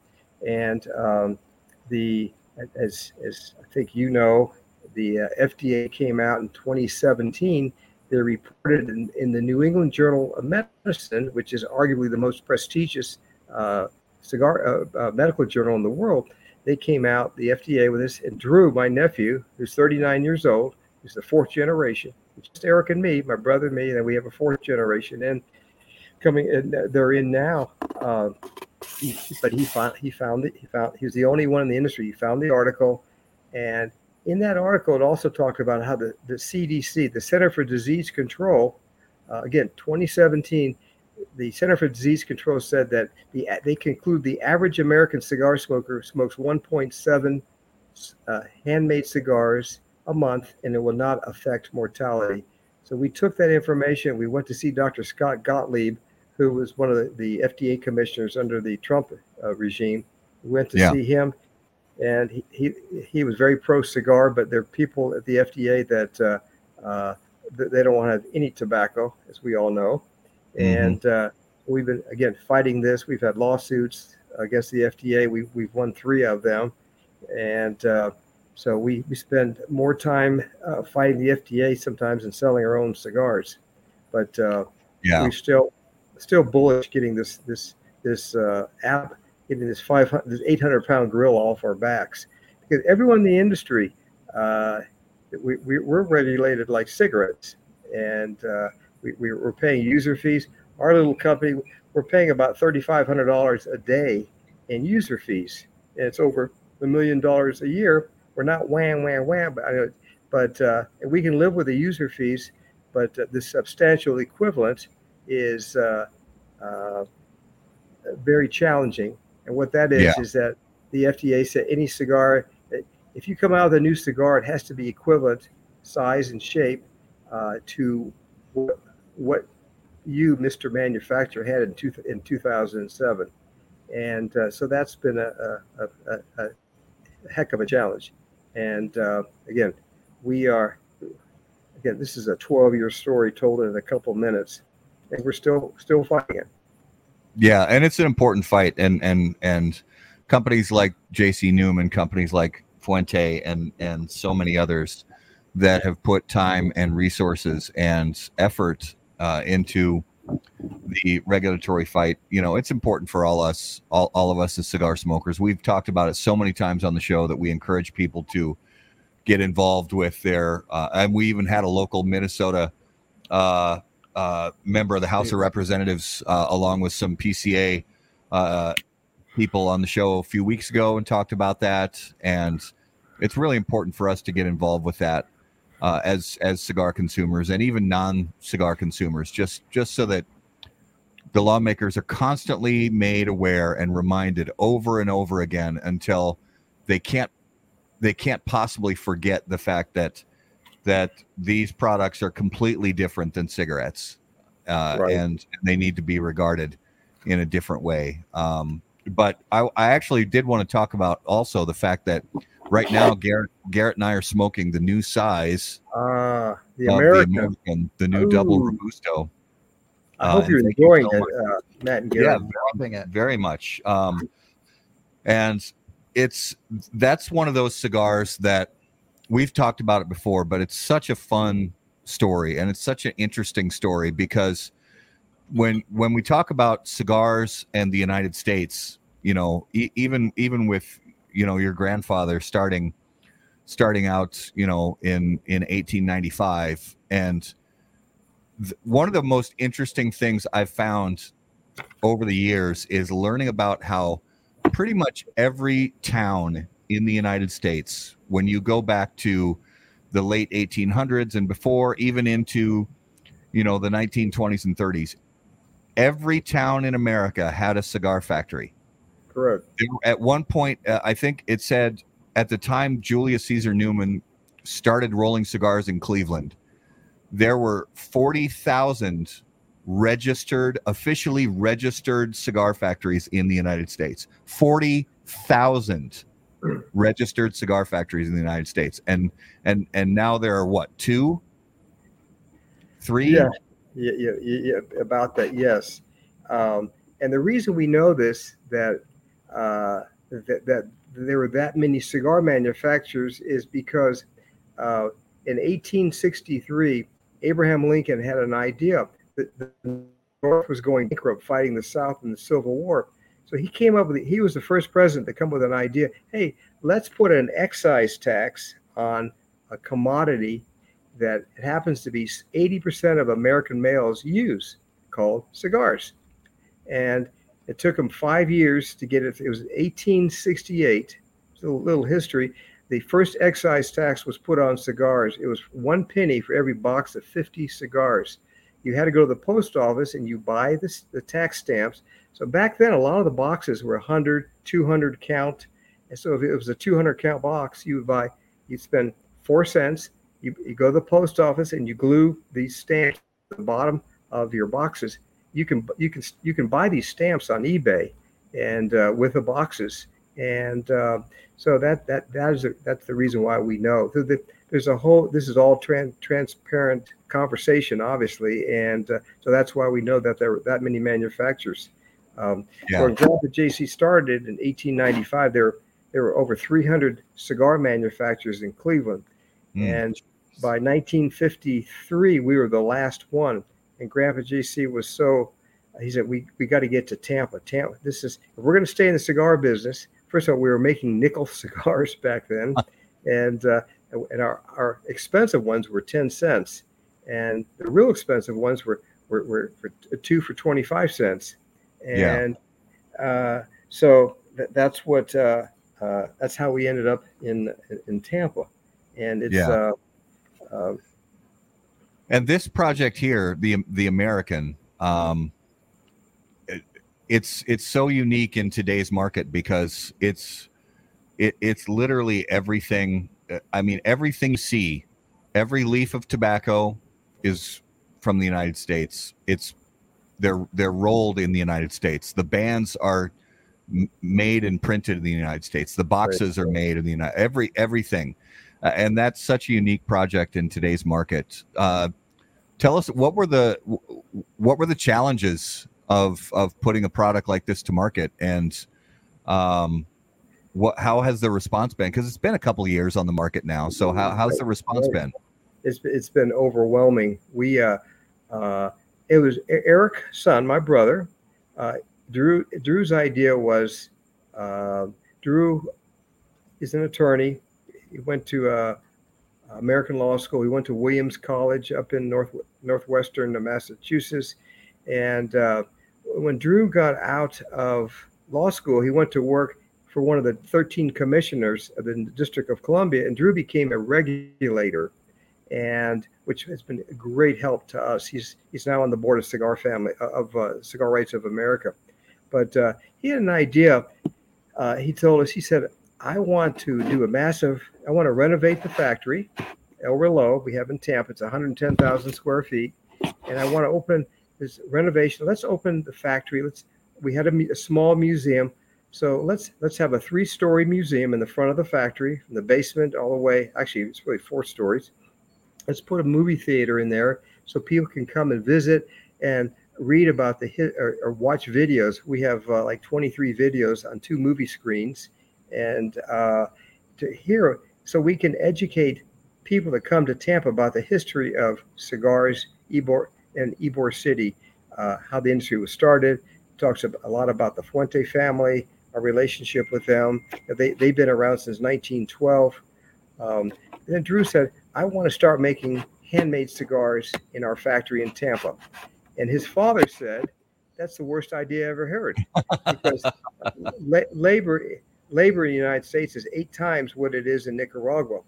And um, the as as I think you know, the uh, FDA came out in 2017. They reported in, in, the New England Journal of Medicine, which is arguably the most prestigious uh, cigar uh, uh, medical journal in the world, they came out, the FDA with this, and Drew, my nephew, who's 39 years old, who's the fourth generation, just Eric and me, my brother and me, and we have a fourth generation, and coming, and they're in now. Uh, but he found he found it. He found he was the only one in the industry. He found the article, and in that article, it also talked about how the, the CDC, the Center for Disease Control, uh, again, 2017 the Center for Disease Control said that the they conclude the average American cigar smoker smokes 1.7 uh, handmade cigars a month, and it will not affect mortality. So we took that information. We went to see Dr. Scott Gottlieb, who was one of the, the FDA commissioners under the Trump uh, regime. We went to yeah. see him, and he, he he was very pro cigar. But there are people at the FDA that uh, uh, they don't want to have any tobacco, as we all know. Mm-hmm. And uh, we've been again fighting this. We've had lawsuits against the FDA. We, we've won three of them, and uh, So we, we spend more time uh, fighting the FDA sometimes than selling our own cigars. But uh, Yeah. we're still still bullish getting this this this uh, app getting this 500 this 800 pound grill off our backs because everyone in the industry uh, we, we, we're regulated like cigarettes and uh, we, we, we're paying user fees our little company we're paying about $3500 a day in user fees and it's over a million dollars a year we're not wham wham wham but, but uh, we can live with the user fees but uh, the substantial equivalent is uh, uh, very challenging. And what that is Yeah. is that the FDA said any cigar, if you come out with a new cigar, it has to be equivalent size and shape uh, to what, what you, Mr. Manufacturer, had in, two, in 2007. And uh, so that's been a, a, a, a heck of a challenge. And uh, again, we are, again, this is a 12 year story told in a couple minutes, and we're still still fighting it. Yeah, and it's an important fight, and and and companies like J.C. Newman, companies like Fuente, and and so many others that have put time and resources and effort uh, into the regulatory fight. You know, it's important for all us, all, all of us as cigar smokers. We've talked about it so many times on the show that we encourage people to get involved with their, uh, and we even had a local Minnesota. Uh, uh, member of the House of Representatives, uh, along with some PCA uh, people on the show a few weeks ago, and talked about that. And it's really important for us to get involved with that uh, as as cigar consumers and even non-cigar consumers, just just so that the lawmakers are constantly made aware and reminded over and over again until they can't they can't possibly forget the fact that that these products are completely different than cigarettes uh, Right. and they need to be regarded in a different way um, but I, I actually did want to talk about also the fact that right now garrett garrett and i are smoking the new size Ah, the American. the american the new double Ooh. robusto I uh, hope and you're thank you enjoying so it, uh, Matt and yeah Garrett. Loving it. very much um and it's that's one of those cigars that we've talked about it before but it's such a fun story and it's such an interesting story because when when we talk about cigars and the united states you know e- even even with you know your grandfather starting starting out you know in in 1895 and th- one of the most interesting things i've found over the years is learning about how pretty much every town in the United States, when you go back to the late 1800s and before, even into you know the 1920s and 30s, every town in America had a cigar factory. Correct. At one point, uh, I think it said at the time Julius Caesar Newman started rolling cigars in Cleveland, there were 40,000 registered, officially registered cigar factories in the United States. 40,000 registered cigar factories in the United States. And and and now there are what, two? Three? Yeah, yeah, yeah, yeah, about that. Yes, um, and the reason we know this that uh, that that there were that many cigar manufacturers is because uh, in 1863, Abraham Lincoln had an idea that the North was going bankrupt, fighting the South in the Civil War. So he came up with. He was the first president to come with an idea. Hey, let's put an excise tax on a commodity that it happens to be 80% of American males use called cigars. And it took them five years to get it. It was 1868. It's a little history. The first excise tax was put on cigars. It was one penny for every box of 50 cigars. You had to go to the post office and you buy the tax stamps. So back then, a lot of the boxes were 100, 200 count. And so if it was a 200 count box, you would buy, you'd spend four cents you, you go to the post office and you glue these stamps to the bottom of your boxes. You can you can you can buy these stamps on eBay and uh, with the boxes, and uh, so that that that is a, that's the reason why we know. So the, there's a whole this is all tran- transparent conversation, obviously, and uh, so that's why we know that there were that many manufacturers. Um, Yeah. For example, JC started in 1895. There there were over 300 cigar manufacturers in Cleveland. Mm. And by 1953, we were the last one. And Grandpa JC was so, he said, we, we got to get to Tampa. Tampa, this is, if we're going to stay in the cigar business, first of all, we were making nickel cigars back then. and uh, and our, our expensive ones were 10 cents. And the real expensive ones were, were, were, were two for 25 cents. And yeah. uh, so th- that's what, uh, uh, that's how we ended up in, in Tampa. And it's, yeah. Uh, and this project here, the the American, um, it, it's it's so unique in today's market because it's it, it's literally everything. I mean, everything you see, every leaf of tobacco is from the United States. It's they're they're rolled in the United States. The bands are made and printed in the United States. The boxes are made in the United. Every everything, uh, and that's such a unique project in today's market. Uh, tell us what were the what were the challenges of of putting a product like this to market, and um, what how has the response been? Because it's been a couple years on the market now. So how, how's the response been? It's it's been overwhelming. We uh, uh, it was Eric son, my brother. Uh, Drew Drew's idea was uh, Drew is an attorney. He went to uh, American Law School. He went to Williams College up in north northwestern Massachusetts. And uh, when Drew got out of law school, he went to work for one of the 13 commissioners of the District of Columbia, and Drew became a regulator, and which has been a great help to us. He's he's now on the board of Cigar Family of uh, Cigar Rights of America, but uh, he had an idea. Uh, he told us he said, "I want to do a massive. I want to renovate the factory, El Reloj. We have in Tampa. It's 110,000 square feet, and I want to open this renovation. Let's open the factory. Let's. We had a, a small museum." So let's let's have a three-story museum in the front of the factory, from the basement all the way. Actually, it's really four stories. Let's put a movie theater in there so people can come and visit and read about the hit or, or watch videos. We have uh, like 23 videos on two movie screens, and uh, to hear so we can educate people that come to Tampa about the history of cigars, Ybor and Ybor City, uh, how the industry was started. Talks a lot about the Fuente family, our relationship with them. They, they've been around since 1912. Um, then Drew said, I want to start making handmade cigars in our factory in Tampa. And his father said, that's the worst idea I ever heard because la- labor labor in the United States is eight times what it is in Nicaragua.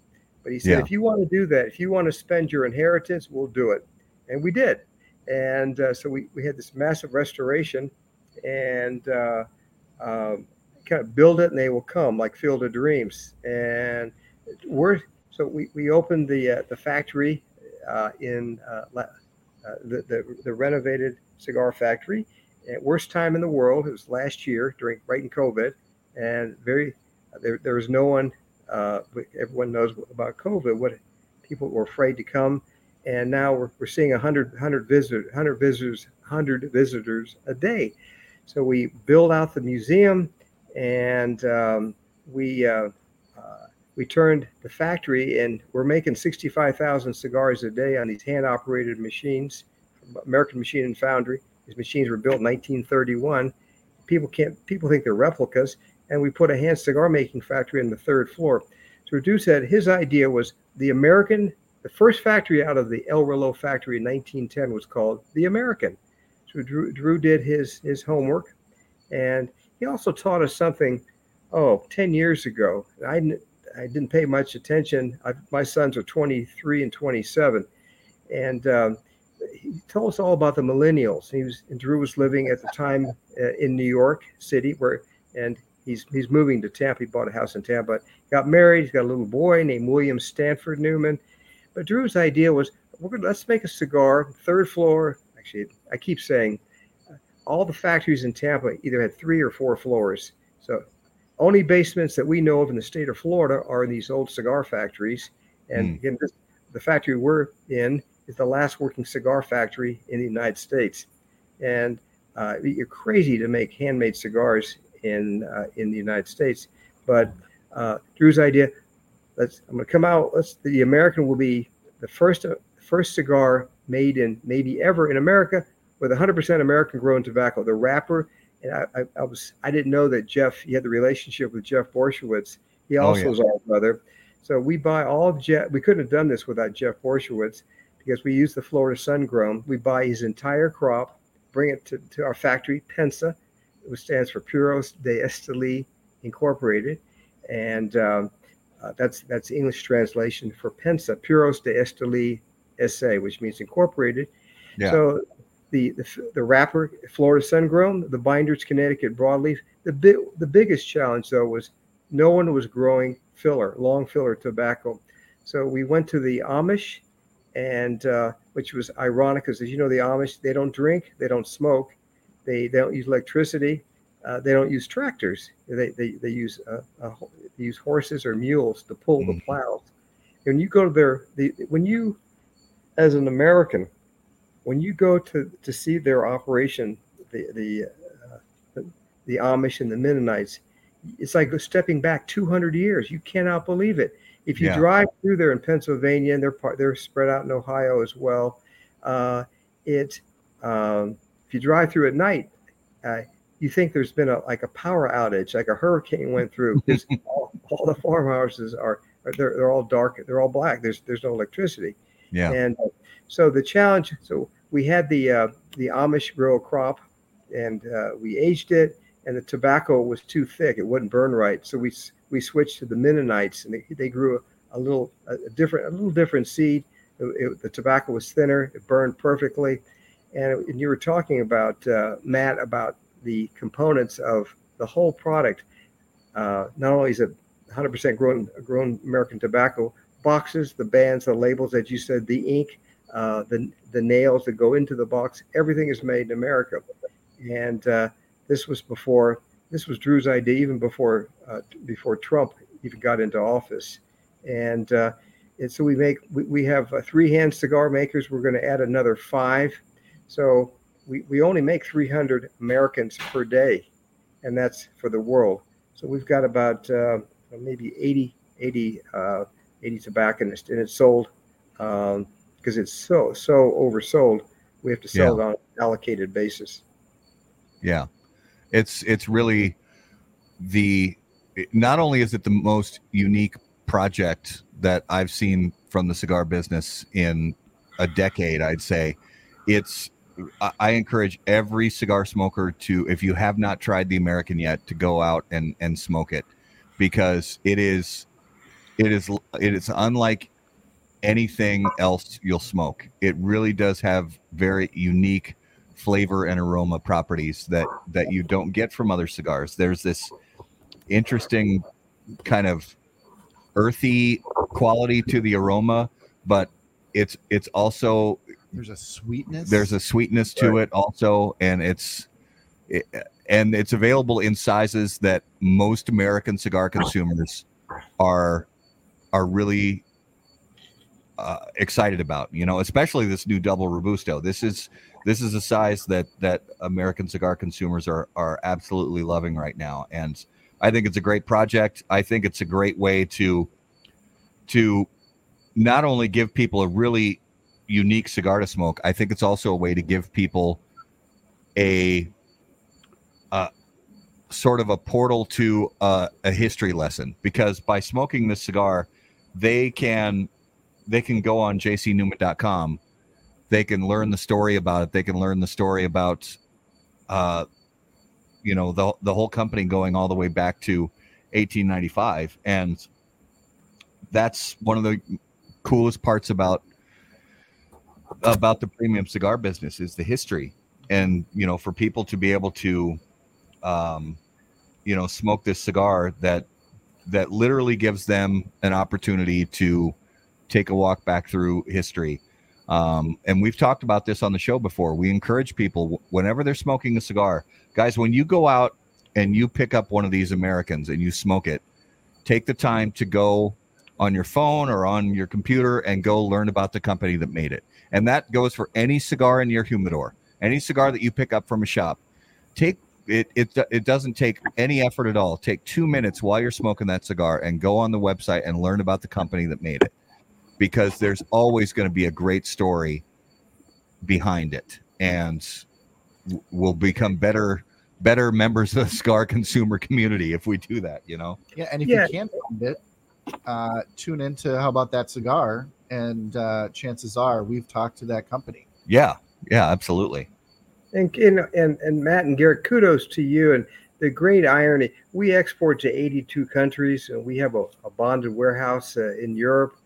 But he said, Yeah. if you want to do that, if you want to spend your inheritance, we'll do it. And we did. And uh, so we, we had this massive restoration and uh, um, kind of build it and they will come like Field of Dreams. And we're so we, we opened the uh, the factory uh, in uh, uh, the, the the renovated cigar factory. At worst time in the world, it was last year during right in COVID, and very there there was no one. Uh, everyone knows about COVID. What people were afraid to come, and now we're, we're seeing 100 100 visitors 100 visitors 100 visitors a day. So we build out the museum, and um, we uh, uh, we turned the factory, and we're making 65,000 cigars a day on these hand-operated machines, American Machine and Foundry. These machines were built in 1931. People can't people think they're replicas, and we put a hand cigar making factory on the third floor. So Drew said his idea was the American. The first factory out of the El Reloj factory in 1910 was called the American. So Drew, Drew did his his homework, and he also taught us something. Oh, 10 years ago, I I didn't pay much attention. I, my sons are 23 and 27, and um, he told us all about the millennials. He was Drew was living at the time uh, in New York City, where and he's he's moving to Tampa. He bought a house in Tampa. Got married. He's got a little boy named William Stanford Newman. But Drew's idea was, we're gonna let's make a cigar, third floor. Actually, I keep saying, uh, all the factories in Tampa either had three or four floors. So only basements that we know of in the state of Florida are in these old cigar factories. And Mm. again, this, the factory we're in is the last working cigar factory in the United States. And uh, you're crazy to make handmade cigars in uh, in the United States, but uh, Drew's idea. Let's. I'm going to come out. Let's. The American will be the first uh, first cigar made in maybe ever in America with 100% American grown tobacco. The wrapper. And I, I, I was. I didn't know that Jeff. He had the relationship with Jeff Borysiewicz. He Oh, also yeah. is our brother. So we buy all of Jeff. We couldn't have done this without Jeff Borysiewicz because we use the Florida Sun Grown. We buy his entire crop, bring it to, to our factory, Pensa, which stands for Puros de Esteli Incorporated, and um, uh, that's that's English translation for Pensa, Puros de Esteli SA, which means incorporated. Yeah. So the, the the wrapper, Florida Sun Grown, the binders, Connecticut broadleaf. The big the biggest challenge though was no one was growing filler, long filler tobacco. So we went to the Amish, and uh, which was ironic because, as you know, the Amish they don't drink, they don't smoke, they, they don't use electricity, uh, they don't use tractors. They they, they use uh, uh, they use horses or mules to pull the Mhm. plows. When you go to their the when you as an American, when you go to to see their operation, the the uh, the, the Amish and the Mennonites, it's like stepping back 200 years. You cannot believe it. If you Yeah. drive through there in Pennsylvania, and they're part, they're spread out in Ohio as well. Uh, it um, if you drive through at night, uh, you think there's been a like a power outage, like a hurricane went through. Because all, all the farmhouses are are- they're, they're all dark, they're all black. There's there's no electricity. Yeah. And uh, so the challenge, so we had the uh, the Amish grow a crop, and uh, we aged it, and the tobacco was too thick; it wouldn't burn right. So we we switched to the Mennonites, and they, they grew a, a little a, a different a little different seed. It, it- the tobacco was thinner; it burned perfectly. And, and you were talking about uh, Matt about the components of the whole product. Uh, not only is it 100% grown grown American tobacco, boxes, the bands, the labels, as you said, the ink, uh, the the nails that go into the box, everything is made in America. And uh, this was before this was Drew's idea, even before uh, before Trump even got into office. And uh, and so we make we, we have uh, three hand cigar makers. We're going to add another five. So we, we only make 300 Americans per day, and that's for the world. So we've got about uh, maybe 80 80 uh, 80 tobacconists, and it's sold because it's so so oversold. We have to sell it on an allocated basis. Yeah. It's it's really the not only is it the most unique project that I've seen from the cigar business in a decade, I'd say. It's I, encourage every cigar smoker to if you have not tried the American yet to go out and and smoke it because it is it is it is unlike anything else you'll smoke. It really does have very unique flavor and aroma properties that that you don't get from other cigars. There's this interesting kind of earthy quality to the aroma, but it's it's also There's a sweetness. there's a sweetness to it also and it's it, and it's available in sizes that most American cigar consumers are are really uh, excited about. You know, especially this new double robusto. This is this is a size that that American cigar consumers are are absolutely loving right now, and I think it's a great project. I think it's a great way to to not only give people a really unique cigar to smoke, I think it's also a way to give people a sort of a portal to uh, a history lesson because by smoking this cigar, they can they can go on jcnewman.com. They can learn the story about it. They can learn the story about, uh, you know, the the whole company going all the way back to 1895, and that's one of the coolest parts about about the premium cigar business is the history. And you know for people to be able to um you know smoke this cigar that that literally gives them an opportunity to take a walk back through history. Um and we've talked about this on the show before. We encourage people whenever they're smoking a cigar guys when you go out and you pick up one of these americans and you smoke it take the time to go on your phone or on your computer and go learn about the company that made it and that goes for any cigar in your humidor any cigar that you pick up from a shop take it, it it doesn't take any effort at all. Take two minutes while you're smoking that cigar and go on the website and learn about the company that made it, because there's always going to be a great story behind it, and we'll become better better members of the cigar consumer community if we do that. You know. Yeah, and if Yeah. you can't find it, uh, tune into how about that cigar, and uh, chances are we've talked to that company. Yeah. Yeah. Absolutely. And, and and and Matt and Garrett, kudos to you. And the great irony, we export to 82 countries, and we have a, a bonded warehouse uh, in Europe,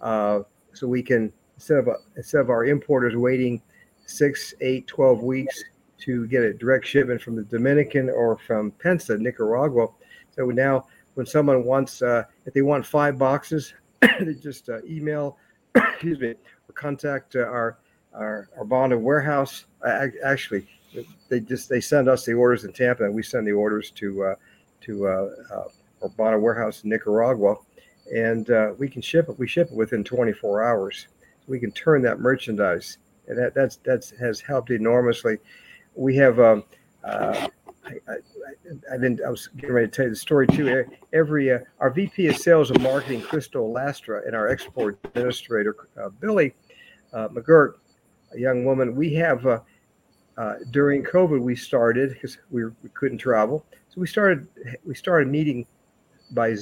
uh, so we can instead of instead of our importers waiting six, eight, 12 weeks to get a direct shipment from the Dominican or from Pensa, Nicaragua. So now, when someone wants, uh, if they want five boxes, they just uh, email, excuse me, or contact uh, our our, our bonded warehouse. I, I- actually, they just they send us the orders in Tampa, and we send the orders to uh, to uh, uh, our bonded warehouse in Nicaragua, and uh, we can ship it. We ship it within 24 hours. We can turn that merchandise, and that that's that's has helped enormously. We have. Um, uh, I, I, I didn't. I was getting ready to tell you the story too. Every uh, our VP of Sales and Marketing, Crystal Lastra, and our export administrator, uh, Billy uh, McGirt, a young woman. We have uh, uh, during COVID we started because we, we couldn't travel, so we started we started meeting by.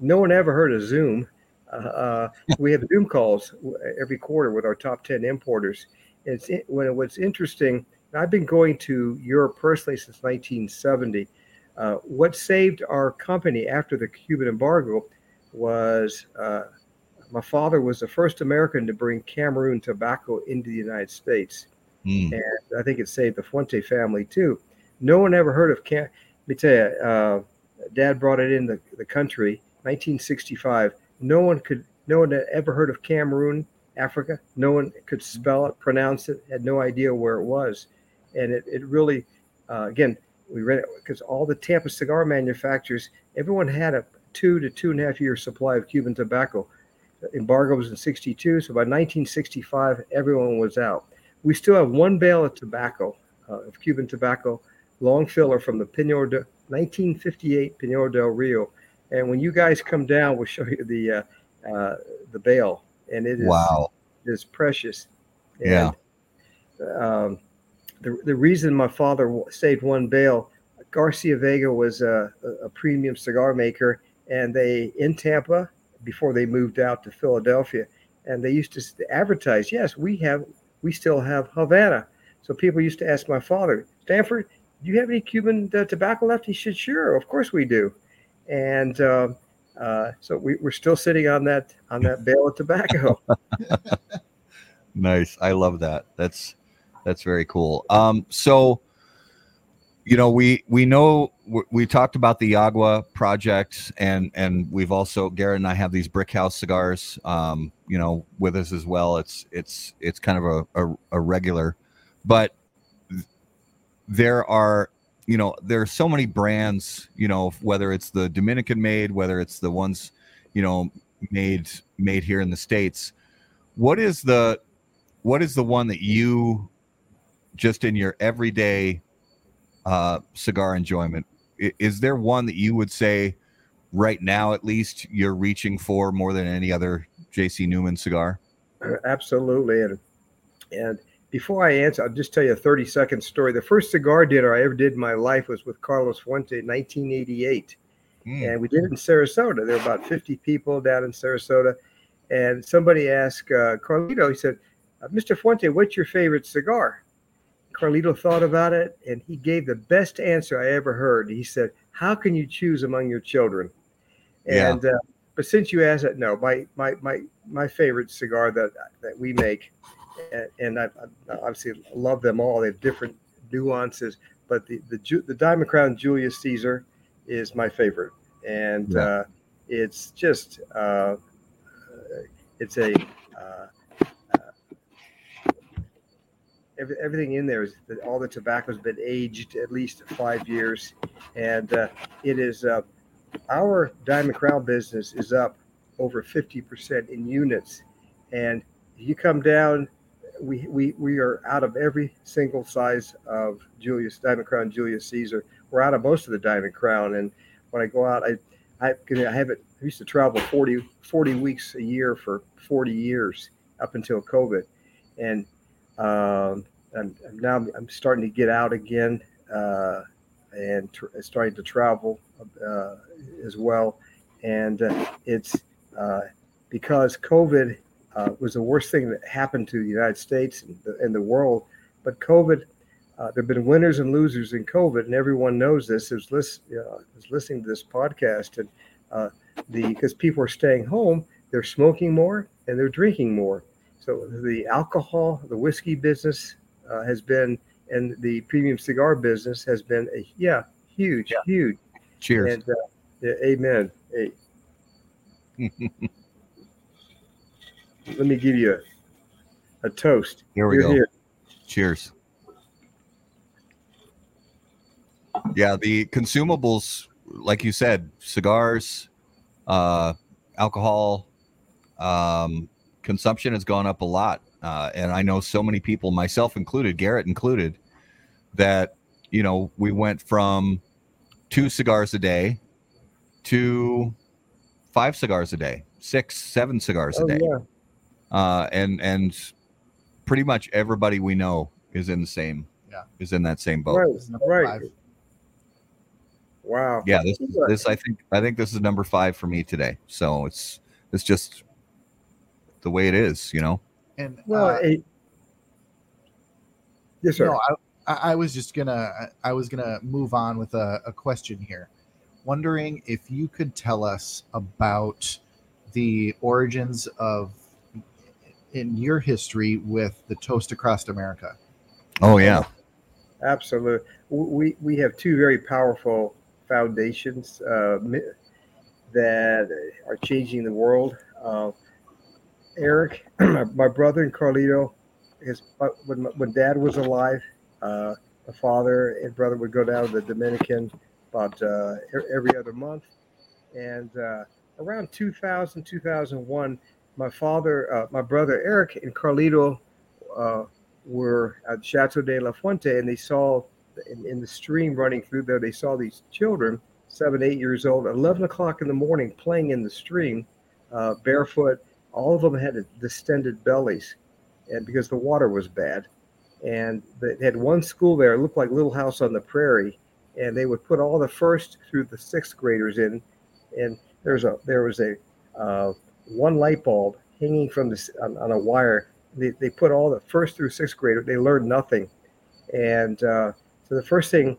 No one ever heard of Zoom. Uh, we have Zoom calls every quarter with our top ten importers. And it's when what's interesting. I've been going to Europe personally since 1970. Uh, what saved our company after the Cuban embargo was uh, my father was the first American to bring Cameroon tobacco into the United States, Mm. and I think it saved the Fuente family too. No one ever heard of Cam. Let me tell you, uh, Dad brought it in the, the country, 1965. No one could, no one had ever heard of Cameroon, Africa. No one could spell it, pronounce it, had no idea where it was, and it, it really, uh, again, we read it because all the Tampa cigar manufacturers, everyone had a two to two and a half year supply of Cuban tobacco. Embargo was in 62 so by 1965 everyone was out. We still have one bale of tobacco uh, of cuban tobacco long filler from the Pinar de, 1958 Pinar del rio. And when you guys come down we'll show you the uh, uh, the bale. And it is Wow. it is precious. Yeah. um, the, the reason my father saved one bale garcia vega was a, a- premium cigar maker and they in tampa before they moved out to Philadelphia, and they used to advertise, "Yes, we have, we still have Havana." So people used to ask my father, "Stanford, do you have any Cuban uh, tobacco left?" He said, "Sure, of course we do," and uh, uh, so we, we're still sitting on that on that bale of tobacco. Nice. I love that. That's that's very cool. Um, so you know, we we know we, talked about the Yagua project, and and we've also Garrett and I have these Brick House cigars, um, you know, with us as well. It's it's it's kind of a a, a regular, but there are you know there are so many brands you know whether it's the dominican made whether it's the ones you know made made here in the states what is the what is the one that you just in your everyday uh cigar enjoyment is there one that you would say right now at least you're reaching for more than any other jc newman cigar Absolutely, and and before I answer, I'll just tell you a 30 second story. The first cigar dinner I ever did in my life was with Carlos Fuente in 1988. Mm, and we did it in Sarasota. There were about 50 people down in Sarasota, and somebody asked uh, Carlito. He said, uh, "Mr. Fuente, what's your favorite cigar?" Carlito thought about it, and he gave the best answer I ever heard. He said, "How can you choose among your children?" Yeah. And uh, but since you asked that, no, my my my my favorite cigar that that we make, and, and I, I obviously love them all. They have different nuances, but the the the Diamond Crown Julius Caesar is my favorite, and Yeah. uh, it's just uh, it's a uh, uh, every, everything in there is that all the tobacco's been aged at least five years, and uh, it is uh, our Diamond Crown business is up over fifty percent in units, and you come down we, we we are out of every single size of Julius Diamond Crown Julius Caesar. We're out of most of the Diamond Crown, and when I go out, I I, I have it. I used to travel 40, 40 weeks a year for 40 years up until COVID, and um, now I'm starting to get out again uh, and tr- starting to travel uh, as well. And uh, it's uh, because COVID uh, was the worst thing that happened to the United States and the, and the world. But COVID, uh, there have been winners and losers in COVID, and everyone knows this. Is list, is listening to this podcast, and the because people are staying home, they're smoking more and they're drinking more. So the alcohol, the whiskey business uh, has been, and the premium cigar business has been a yeah, huge, yeah. huge. Cheers. And uh, yeah, amen. Hey. Let me give you a, a toast. Here we You're go. Here. Cheers. Yeah, the consumables, like you said, cigars, uh, alcohol, um, consumption has gone up a lot. Uh, and I know so many people, myself included, Garrett included, that, you know, we went from two cigars a day to five cigars a day, six, seven cigars oh, a day. Yeah. Uh, and, and pretty much everybody we know is in the same, yeah. is in that same boat. Right. Right. Wow. Yeah. This, this, I think, I think this is number five for me today. So it's, it's just the way it is, you know. And well, uh, it, yes, sir. No, I, I was just gonna I was gonna move on with a, a question here, wondering if you could tell us about the origins of in your history with the toast across America. Oh yeah, absolutely. We we have two very powerful foundations uh, that are changing the world. Uh, Eric, my, brother, and Carlito. His when when Dad was alive, uh, the father and brother would go down to the Dominican about uh, every other month, and uh, around 2000 2001, my father, uh, my brother Eric, and Carlito uh, were at Chateau de la Fuente, and they saw in, in the stream running through there. They saw these children, seven, eight years old, 11 o'clock in the morning, playing in the stream, uh, barefoot all of them had distended bellies, and because the water was bad, and they had one school there. It looked like Little House on the Prairie, and they would put all the first through the sixth graders in, and there's a there was a uh, one light bulb hanging from this on, on, a wire. They, they put all the first through sixth grader. They learned nothing, and uh, so the first thing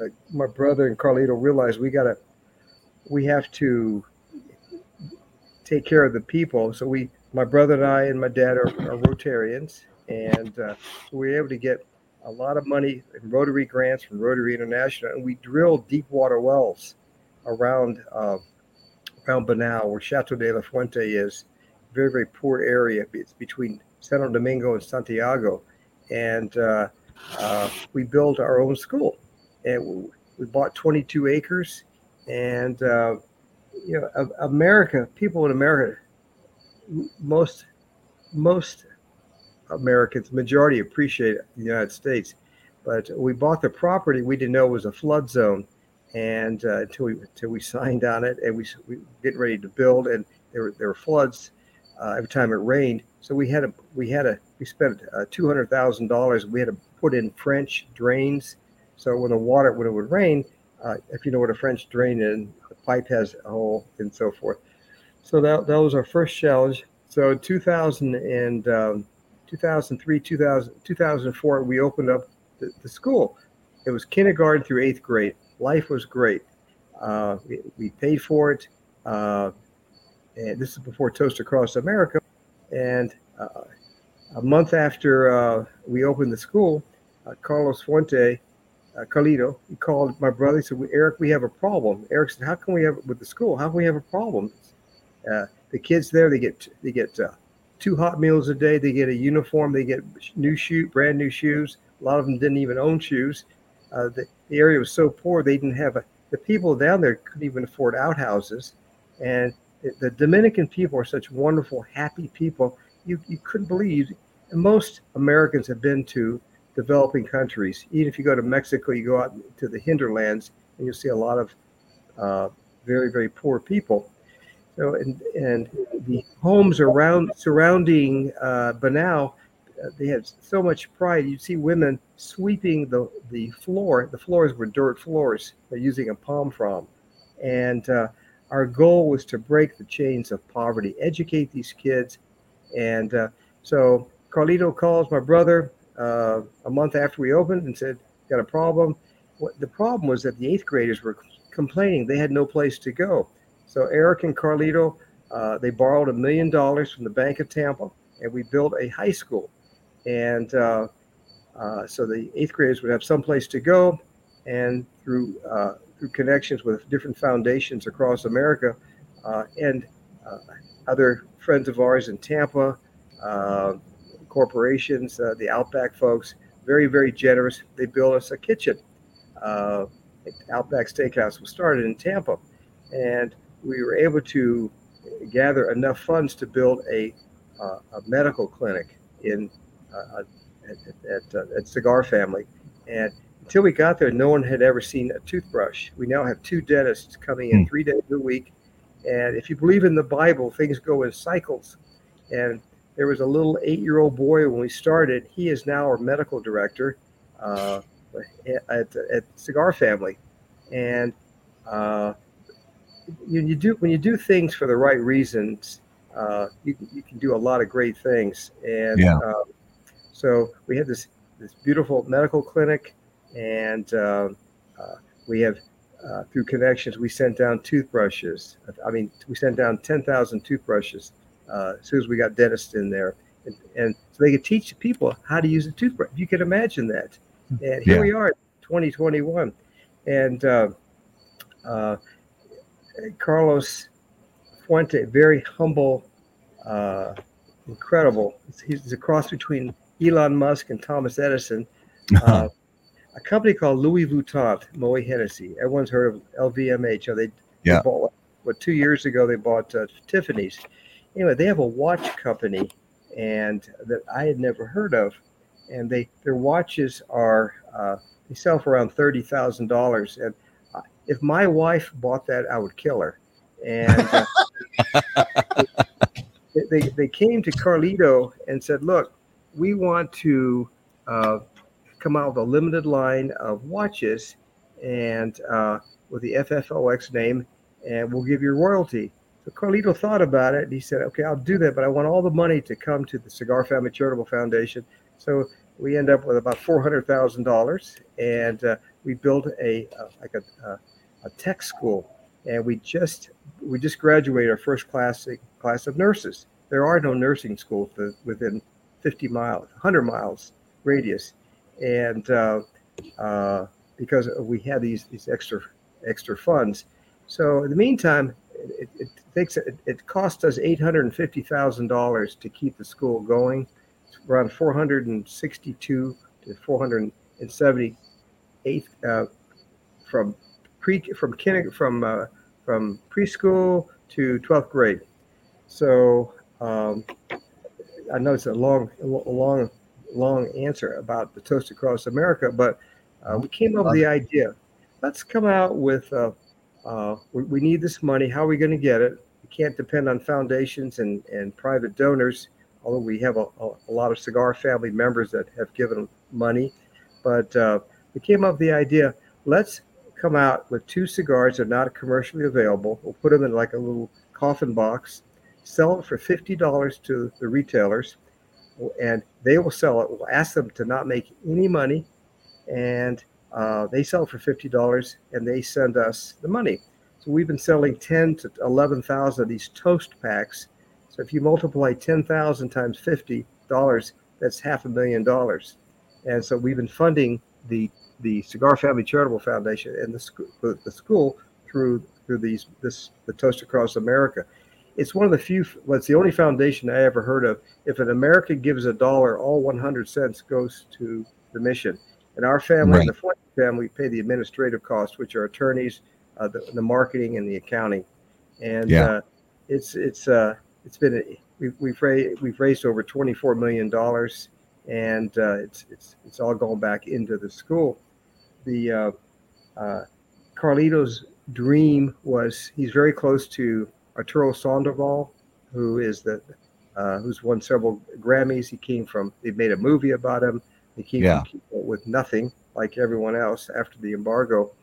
uh, my brother and Carlito realized we got to we have to take care of the people. So we, my brother and I and my dad are, are Rotarians, and uh, we were able to get a lot of money in Rotary grants from Rotary International, and we drilled deep water wells around uh, around Bonao, where Chateau de la Fuente is. Very very poor area. It's between Santo Domingo and Santiago, and uh, uh we built our own school, and we bought 22 acres, and uh, you know, America, people in America, most most Americans, majority appreciate the United States, but we bought the property. We didn't know it was a flood zone, and uh, until we until we signed on it, and we we getting ready to build, and there were there were floods uh, every time it rained. So we had a we had a we spent uh, two hundred thousand dollars. We had to put in French drains, so when the water when it would rain, uh, if you know what a French drain is, pipe has a hole and so forth. So that, that was our first challenge. So in 2000 and um, 2003, 2000, 2004, we opened up the, the, school. It was kindergarten through eighth grade. Life was great. Uh, we, we, paid for it. Uh, and this is before Toast Across America. And uh, a month after uh, we opened the school, uh, Carlos Fuente uh, Carlito, he called my brother. He said, "Eric, we have a problem." Eric said, "How can we have it with the school? How can we have a problem?" Uh, the kids there, they get they get uh, two hot meals a day. They get a uniform. They get new shoe, brand new shoes. A lot of them didn't even own shoes. Uh, the, the area was so poor they didn't have a. The people down there couldn't even afford outhouses, and the Dominican people are such wonderful, happy people. You you couldn't believe most Americans have been to developing countries. Even if you go to Mexico, you go out to the hinterlands, and you'll see a lot of uh, very, very poor people. So, and, and the homes around surrounding uh, Bonao, uh, they had so much pride. You'd see women sweeping the, the floor. The floors were dirt floors. They're using a palm frond. And uh, our goal was to break the chains of poverty, educate these kids. And uh, so Carlito calls my brother uh, a month after we opened and said, Got a problem. What, the problem was that the eighth graders were complaining they had no place to go. So Eric and Carlito, uh, they borrowed a million dollars from the Bank of Tampa, and we built a high school. And uh, uh, so the eighth graders would have some place to go, and through uh, through connections with different foundations across America, uh, and other friends of ours in Tampa, corporations, the Outback folks, very very generous. They built us a kitchen. Outback Steakhouse was started in Tampa, and we were able to gather enough funds to build a, uh, a medical clinic in uh, at, at, uh, at, Cigar Family. And until we got there, no one had ever seen a toothbrush. We now have two dentists coming in mm. three days a week. And if you believe in the Bible, things go in cycles. And there was a little eight year old boy when we started. He is now our medical director uh, at, at Cigar Family. And uh, you, you do when you do things for the right reasons, uh, you, you can do a lot of great things. And yeah. uh, so we have this this beautiful medical clinic, and uh, uh we have uh, through connections we sent down toothbrushes. I mean, we sent down ten thousand toothbrushes uh, as soon as we got dentists in there, and, and, so they could teach the people how to use a toothbrush. You can imagine that. And here yeah. we are, 2021, and Carlos Fuente, very humble, uh, incredible. He's a cross between Elon Musk and Thomas Edison. Uh, a company called Louis Vuitton, Moet Hennessy. Everyone's heard of LVMH. They, yeah. They bought, what, two years ago, they bought uh, Tiffany's. Anyway, they have a watch company and that I had never heard of. And they their watches are, uh, they sell for around $30,000. And if my wife bought that, I would kill her. And uh, they, they came to Carlito and said, look, we want to uh, come out with a limited line of watches and uh, with the FFOX name, and we'll give you royalty. So Carlito thought about it and he said, okay, I'll do that, but I want all the money to come to the Cigar Family Charitable Foundation. So we end up with about $400,000 and uh, we built a, uh, like a, uh, a tech school, and we just we just graduated our first class class of nurses. There are no nursing schools within 50 miles, 100 miles radius, and uh, uh, because we had these these extra extra funds. So in the meantime, it, it takes it, it cost us eight hundred and fifty thousand dollars to keep the school going. It's around four hundred and sixty-two to four hundred and seventy-eight uh, from pre from kinder, from uh, from preschool to 12th grade. So um, I know it's a long, long, long answer about the Toast Across America, but uh, we came up with the idea. Let's come out with uh, we, we, need this money. How are we going to get it? We can't depend on foundations and, and private donors, although we have a, a, a lot of cigar family members that have given money. But uh, we came up with the idea let's come out with two cigars that are not commercially available. We'll put them in like a little coffin box, sell it for $50 to the retailers, and they will sell it. We'll ask them to not make any money, and uh, they sell for $50 and they send us the money. So we've been selling 10 to 11,000 of these toast packs. So if you multiply 10,000 times $50, that's half a million dollars. And so we've been funding the the Cigar Family Charitable Foundation and the school, the school through through these this the Toast Across America. It's one of the few. Well, it's the only foundation I ever heard of. If an American gives a dollar, all 100 cents goes to the mission. And our family, right. the Flint family, pay the administrative costs, which are attorneys, uh, the, the, marketing, and the accounting. And yeah. uh, it's it's uh, it's been we've we've raised, we've raised over twenty four million dollars, and uh, it's it's it's all going back into the school. The uh, uh, Carlito's dream was he's very close to Arturo Sandoval, who is the uh, who's won several Grammys. He came from they made a movie about him. Yeah. with nothing like everyone else after the embargo,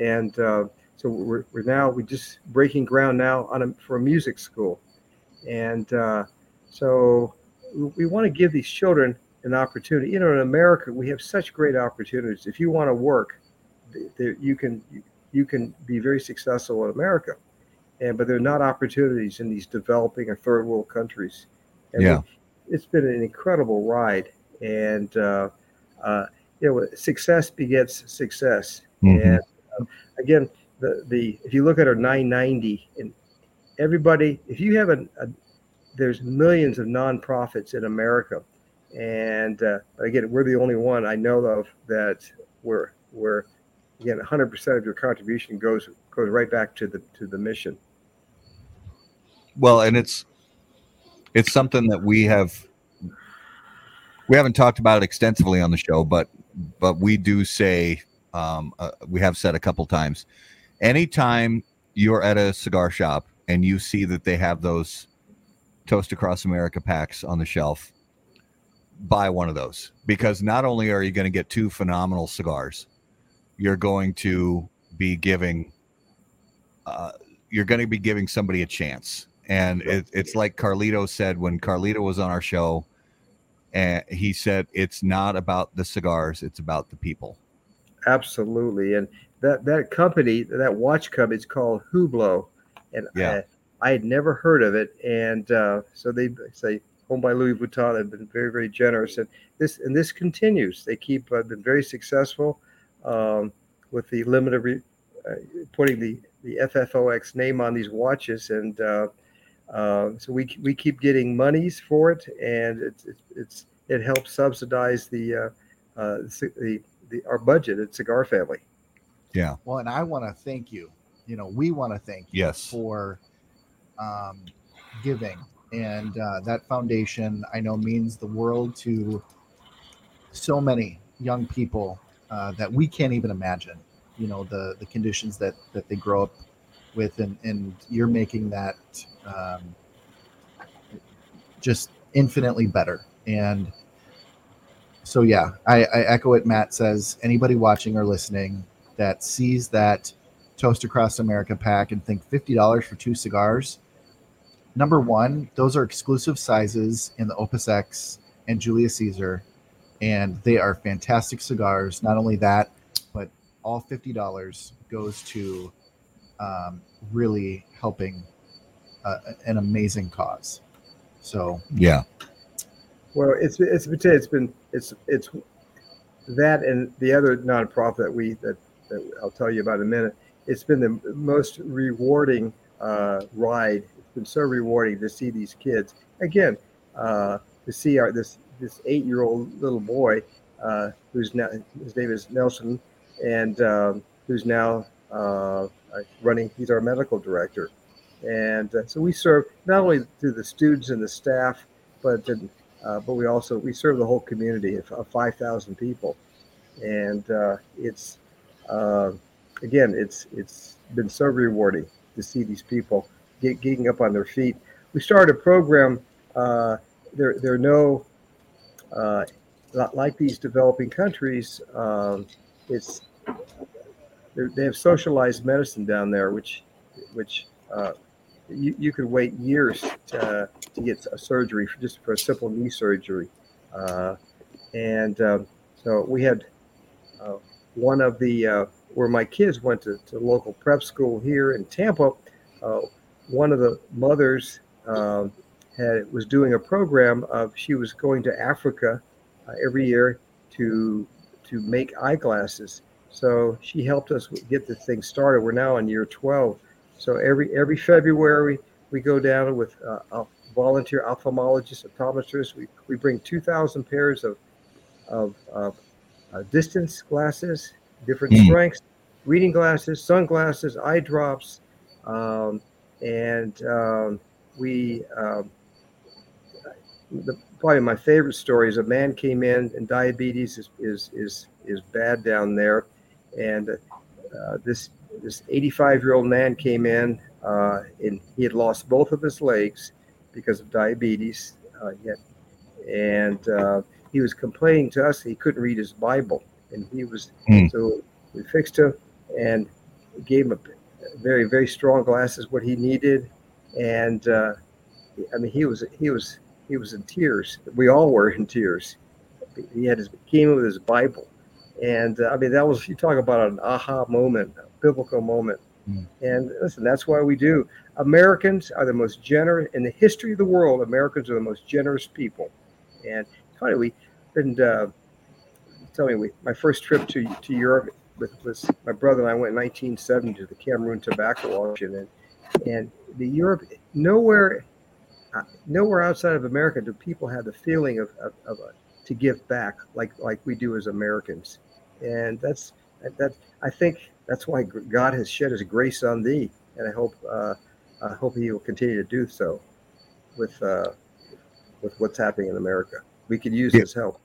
and uh, so we're, we're now we're just breaking ground now on a, for a music school, and uh, so we, we want to give these children an opportunity. You know, in America, we have such great opportunities. If you want to work, th- there, you can you can be very successful in America, and but there are not opportunities in these developing or third world countries. And Yeah. we- it's been an incredible ride, and uh, uh, you know, success begets success. Mhm. And um, again, the the if you look at our 990 and everybody, if you have a, a there's millions of nonprofits in America, and uh, again, we're the only one I know of that where where again 100% of your contribution goes goes right back to the to the mission. Well, and it's it's something that we have we haven't talked about it extensively on the show, but but we do say um, uh, we have said a couple times. Anytime you're at a cigar shop and you see that they have those Toast Across America packs on the shelf, buy one of those because not only are you going to get two phenomenal cigars, you're going to be giving uh, you're going to be giving somebody a chance. And it, it's like Carlito said when Carlito was on our show, and he said it's not about the cigars, it's about the people. Absolutely, and that that company, that watch company, is called Hublot, and Yeah. I, I had never heard of it, and uh, so they say owned by Louis Vuitton. They've been very very generous, and this and this continues. They keep uh, been very successful um, with the limited re, uh, putting the the FFOX name on these watches, and uh, uh, so we we keep getting monies for it, and it's it's, it's it helps subsidize the uh, uh, the the, our budget at Cigar Family. Yeah. Well, and I want to thank you. You know, we want to thank you Yes. for um, giving, and uh, that foundation I know means the world to so many young people uh, that we can't even imagine. You know, the the conditions that that they grow up with, and and you're making that um, just infinitely better. And so, yeah, I, I echo what Matt says. Anybody watching or listening that sees that Toast Across America pack and think $50 for two cigars, number one, those are exclusive sizes in the Opus X and Julius Caesar, and they are fantastic cigars. Not only that, but all $50 goes to um, really helping uh, an amazing cause. So, Yeah. Well, it's it's been it's been it's it's that and the other nonprofit that we that, that I'll tell you about in a minute. It's been the most rewarding uh, ride. It's been so rewarding to see these kids again. Uh, to see our this this eight year old little boy uh, who's now his name is Nelson and um, who's now uh, running. He's our medical director, and uh, so we serve not only to the students and the staff, but to, uh, but we also we serve the whole community of, of 5,000 people, and uh, it's uh, again it's it's been so rewarding to see these people get, getting up on their feet. We started a program. Uh, there there are no uh, like these developing countries. Um, it's they have socialized medicine down there, which which uh, you, you could wait years to, to get a surgery for just for a simple knee surgery. Uh, and um, so we had uh, one of the uh, where my kids went to, to local prep school here in Tampa. Uh, one of the mothers um, had was doing a program of she was going to Africa uh, every year to to make eyeglasses. So she helped us get this thing started. We're now in year 12. So every every February we go down with uh, a volunteer ophthalmologists, optometrists. We, we bring 2,000 pairs of of, of uh, distance glasses, different Mm. strengths, reading glasses, sunglasses, eye drops, um, and um, we um, the, probably my favorite story is a man came in and diabetes is is is, is bad down there, and uh, this this 85 year old man came in uh, and he had lost both of his legs because of diabetes. Uh, had, and uh, he was complaining to us he couldn't read his Bible, and he was mm. so we fixed him and gave him a very very strong glasses what he needed, and uh, I mean he was he was he was in tears. We all were in tears. He had his came with his Bible, and uh, I mean that was you talk about an aha moment, a biblical moment. Mm. And listen, that's why we do. Americans are the most generous in the history of the world. Americans are the most generous people. And funny, we been uh, tell me we, my first trip to to Europe with was my brother and I went in 1970 to the Cameroon tobacco auction, and and the Europe nowhere uh, nowhere outside of America do people have the feeling of, of, of a, to give back like like we do as Americans, and that's that I think that's why God has shed His grace on thee, and I hope uh, I hope He will continue to do so with uh, with what's happening in America. We could use yeah. His help.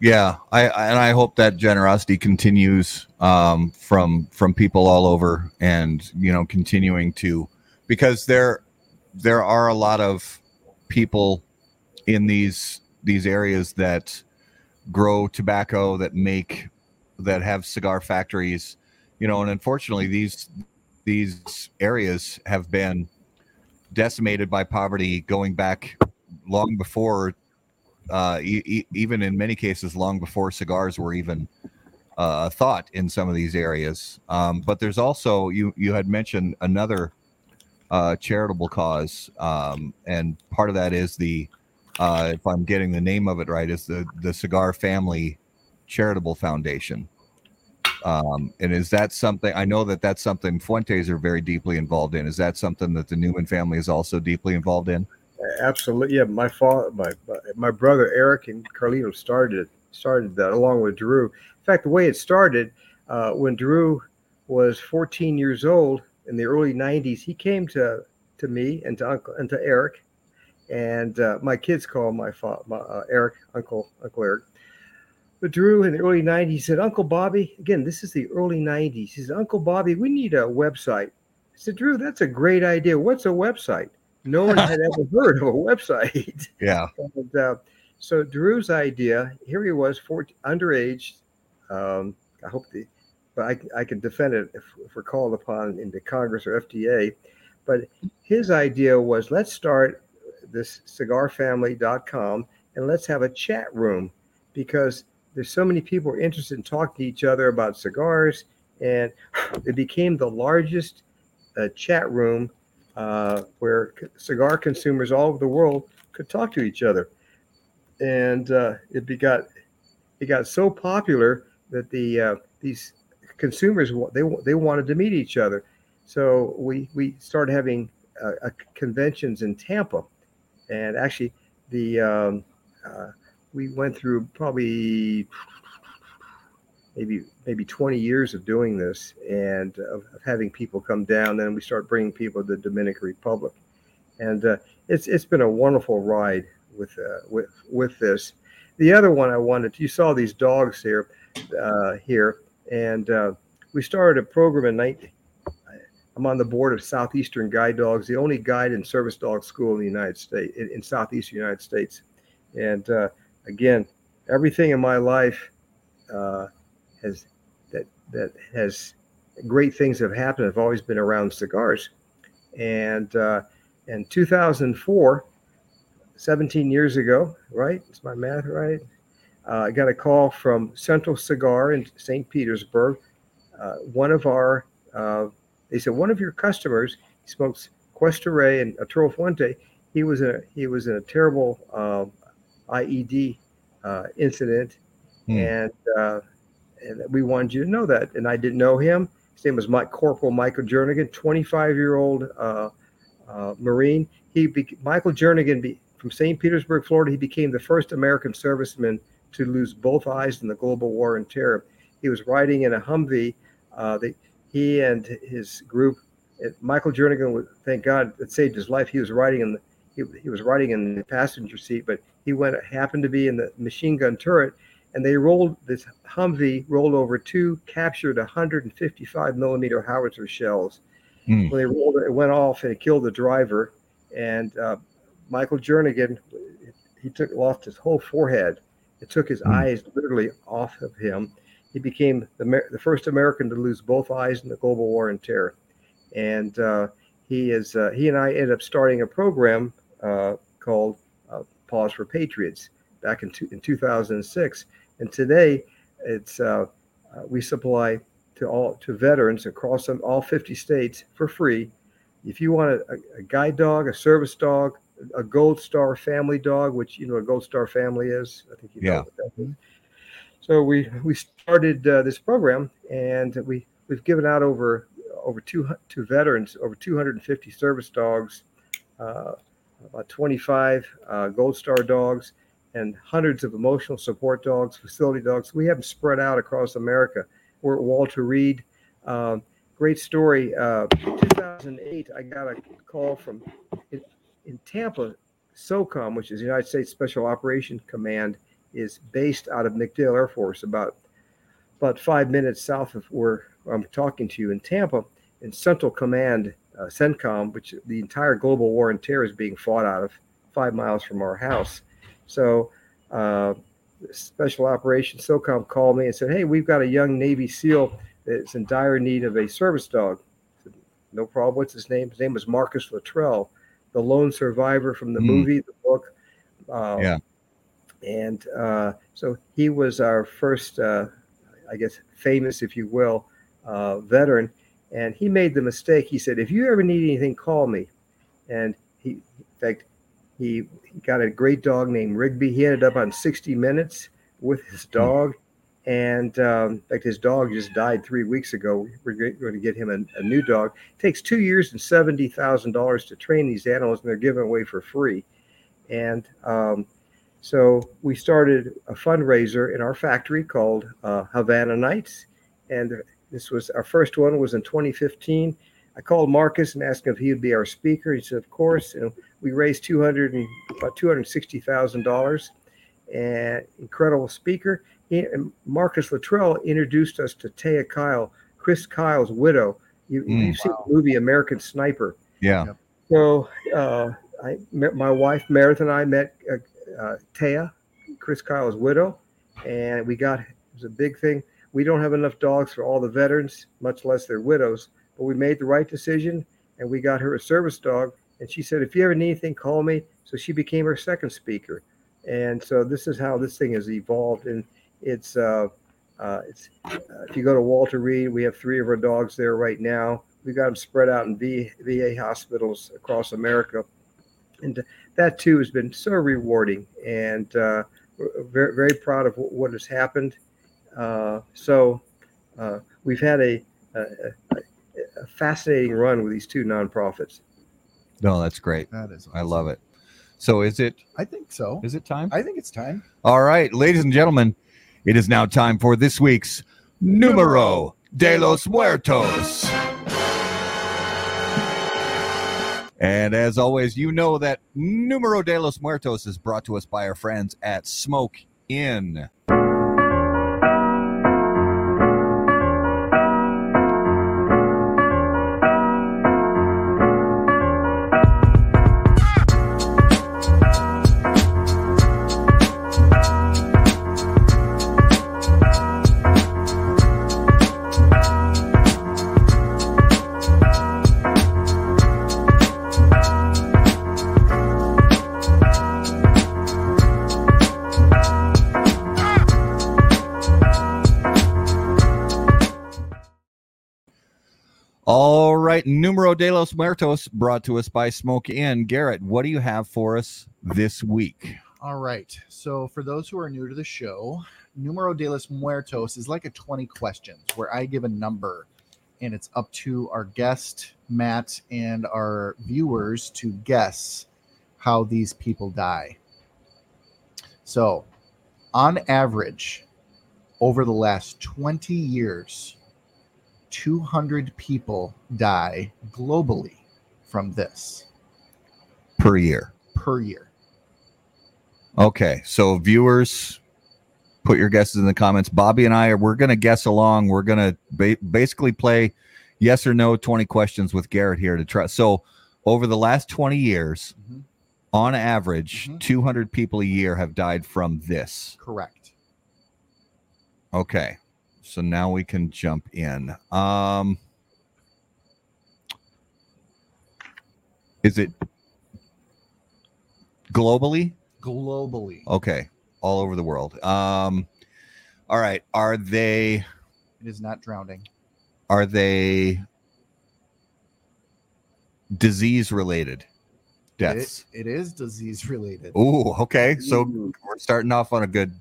Yeah, I, I, and I hope that generosity continues um, from from people all over, and you know, continuing to because there there are a lot of people in these these areas that grow tobacco that make that have cigar factories you know and unfortunately these these areas have been decimated by poverty going back long before uh, e- even in many cases long before cigars were even uh, a thought in some of these areas. Um, but there's also you you had mentioned another uh, charitable cause um, and part of that is the uh, if i'm getting the name of it right is the the cigar family charitable foundation um, and is that something I know that that's something Fuentes are very deeply involved in? Is that something that the Newman family is also deeply involved in? Absolutely, yeah. My father, my my brother Eric and Carlito started started that along with Drew. In fact, the way it started uh, when Drew was 14 years old in the early 90s, he came to to me and to Uncle and to Eric, and uh, my kids call my, father, my uh, Eric Uncle Uncle Eric but Drew in the early 90s said, Uncle Bobby, again, this is the early 90s. He said, Uncle Bobby, we need a website. I said, Drew, that's a great idea. What's a website? No one had ever heard of a website. Yeah. And, uh, so Drew's idea, here he was, 14, underage. Um, I hope the, but I, I can defend it if, if we're called upon into Congress or FDA. But his idea was let's start this cigarfamily.com and let's have a chat room because there's so many people are interested in talking to each other about cigars, and it became the largest uh, chat room uh, where cigar consumers all over the world could talk to each other, and uh, it got it got so popular that the uh, these consumers they they wanted to meet each other, so we we started having uh, conventions in Tampa, and actually the um, uh, we went through probably maybe maybe 20 years of doing this and of, of having people come down. Then we start bringing people to the Dominican Republic, and uh, it's it's been a wonderful ride with uh, with with this. The other one I wanted, you saw these dogs here uh, here, and uh, we started a program in 19. I'm on the board of Southeastern Guide Dogs, the only guide and service dog school in the United States, in, in Southeastern United States, and uh, again, everything in my life uh, has that that has great things have happened. I've always been around cigars, and uh, in 2004, 17 years ago, right? Is my math right? Uh, I got a call from Central Cigar in St. Petersburg. Uh, one of our, uh, they said one of your customers smokes Cuesta Rey and Arturo Fuente. He was in a, he was in a terrible uh, IED uh, incident, hmm. and uh, and we wanted you to know that. And I didn't know him. His name was Mike Corporal Michael Jernigan, 25 year old uh, uh, Marine. He be- Michael Jernigan be- from St. Petersburg, Florida. He became the first American serviceman to lose both eyes in the global war on terror. He was riding in a Humvee. Uh, the, he and his group, Michael Jernigan, thank God, it saved his life. He was riding in the he, he was riding in the passenger seat, but he went happened to be in the machine gun turret, and they rolled this Humvee rolled over two captured 155 millimeter howitzer shells. Hmm. When they rolled it, it went off and it killed the driver. And uh, Michael Jernigan, he took lost his whole forehead. It took his Hmm. eyes literally off of him. He became the, the first American to lose both eyes in the global war on terror. And uh, he is uh, he and I ended up starting a program called uh, Paws for Patriots back in, two, in 2006. And today, it's uh, uh, we supply to all to veterans across them, all 50 states for free. If you want a, a guide dog, a service dog, a Gold Star family dog, which you know a Gold Star family is, I think you know Yeah. what that is. So we we started uh, this program, and we we've given out over over two to veterans over 250 service dogs, uh, about 25 uh, Gold Star dogs, and hundreds of emotional support dogs, facility dogs. We have them spread out across America. We're at Walter Reed. Um, great story. Uh, 2008, I got a call from in, in Tampa, SOCOM, which is the United States Special Operations Command, is based out of MacDill Air Force, about about five minutes south of where I'm talking to you in Tampa. In Central Command, uh, CENTCOM, which the entire global war on terror is being fought out of, five miles from our house. So, uh, Special Operations SOCOM called me and said, "Hey, we've got a young Navy SEAL that's in dire need of a service dog." Said, no problem. What's his name? His name was Marcus Luttrell, the lone survivor from the Hmm. movie, the book. Uh, Yeah. And uh, so he was our first, uh, I guess, famous, if you will, uh, veteran. And he made the mistake. He said, "If you ever need anything, call me." And he, in fact, he, got a great dog named Rigby. He ended up on 60 Minutes with his dog. And um, in fact, his dog just died three weeks ago. We're going to get him a, a new dog. It takes two years and seventy thousand dollars to train these animals, and they're given away for free. And um, so we started a fundraiser in our factory called uh, Havana Nights, and this was our first one was in 2015. I called Marcus and asked him if he would be our speaker. He said, "Of course." And we raised 200 and about 260 thousand dollars, and incredible speaker. He, and Marcus Luttrell introduced us to Taya Kyle, Chris Kyle's widow. You, Mm. You've seen the movie American Sniper. Yeah. So uh, I, met- my wife Meredith and I met uh, uh, Taya, Chris Kyle's widow, and we got it was a big thing. We don't have enough dogs for all the veterans, much less their widows. But we made the right decision, and we got her a service dog. And she said, "If you ever need anything, call me." So she became our second speaker, and so this is how this thing has evolved. And it's uh, uh, it's uh, if you go to Walter Reed, we have three of our dogs there right now. We've got them spread out in v, VA hospitals across America, and that too has been so rewarding. And uh, very very proud of what has happened. Uh, so uh, we've had a, a, a, a fascinating run with these two nonprofits. No, that's great. That is. I love it. So is it I think so. is it time? I think it's time. All right, ladies and gentlemen, it is now time for this week's Numero de los Muertos. And as always, you know that Numero de los Muertos is brought to us by our friends at Smoke Inn. Numero de los Muertos brought to us by Smoke Inn. Garrett, what do you have for us this week? All right. So, for those who are new to the show, Numero de los Muertos is like a 20 questions where I give a number and it's up to our guest, Matt, and our viewers to guess how these people die. So, on average, over the last 20 years, 200 people die globally from this Per year. per year. Okay, so viewers, put your guesses in the comments. Bobby and I are we're gonna guess along. We're gonna ba- basically play yes or no twenty questions with Garrett here to try. So over the last twenty years, Mhm. on average, Mhm. two hundred people a year have died from this. Correct. Okay, so now we can jump in. Um, is it globally? Globally, Okay, all over the world. Um, all right. Are they it is not drowning. are they disease related It- deaths? it is disease related. Oh, okay. So Ooh. we're starting off on a good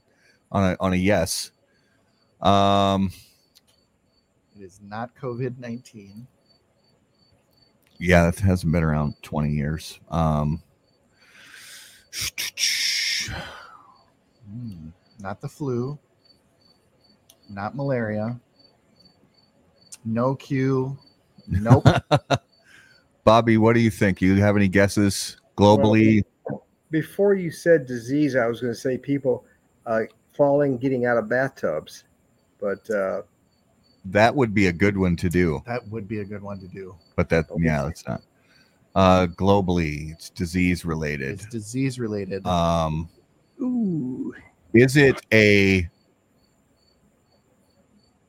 on a on a yes. Um, It is not COVID 19. yeah, it hasn't been around 20 years. Um, Hmm. Not the flu. Not malaria. No Q. Nope. Bobby, what do you think? You have any guesses globally? Before you said disease, I was going to say people uh, falling, getting out of bathtubs, but uh, that would be a good one to do. that would be a good one to do. but that yeah that's not uh globally it's disease related It's disease related. um ooh, is it a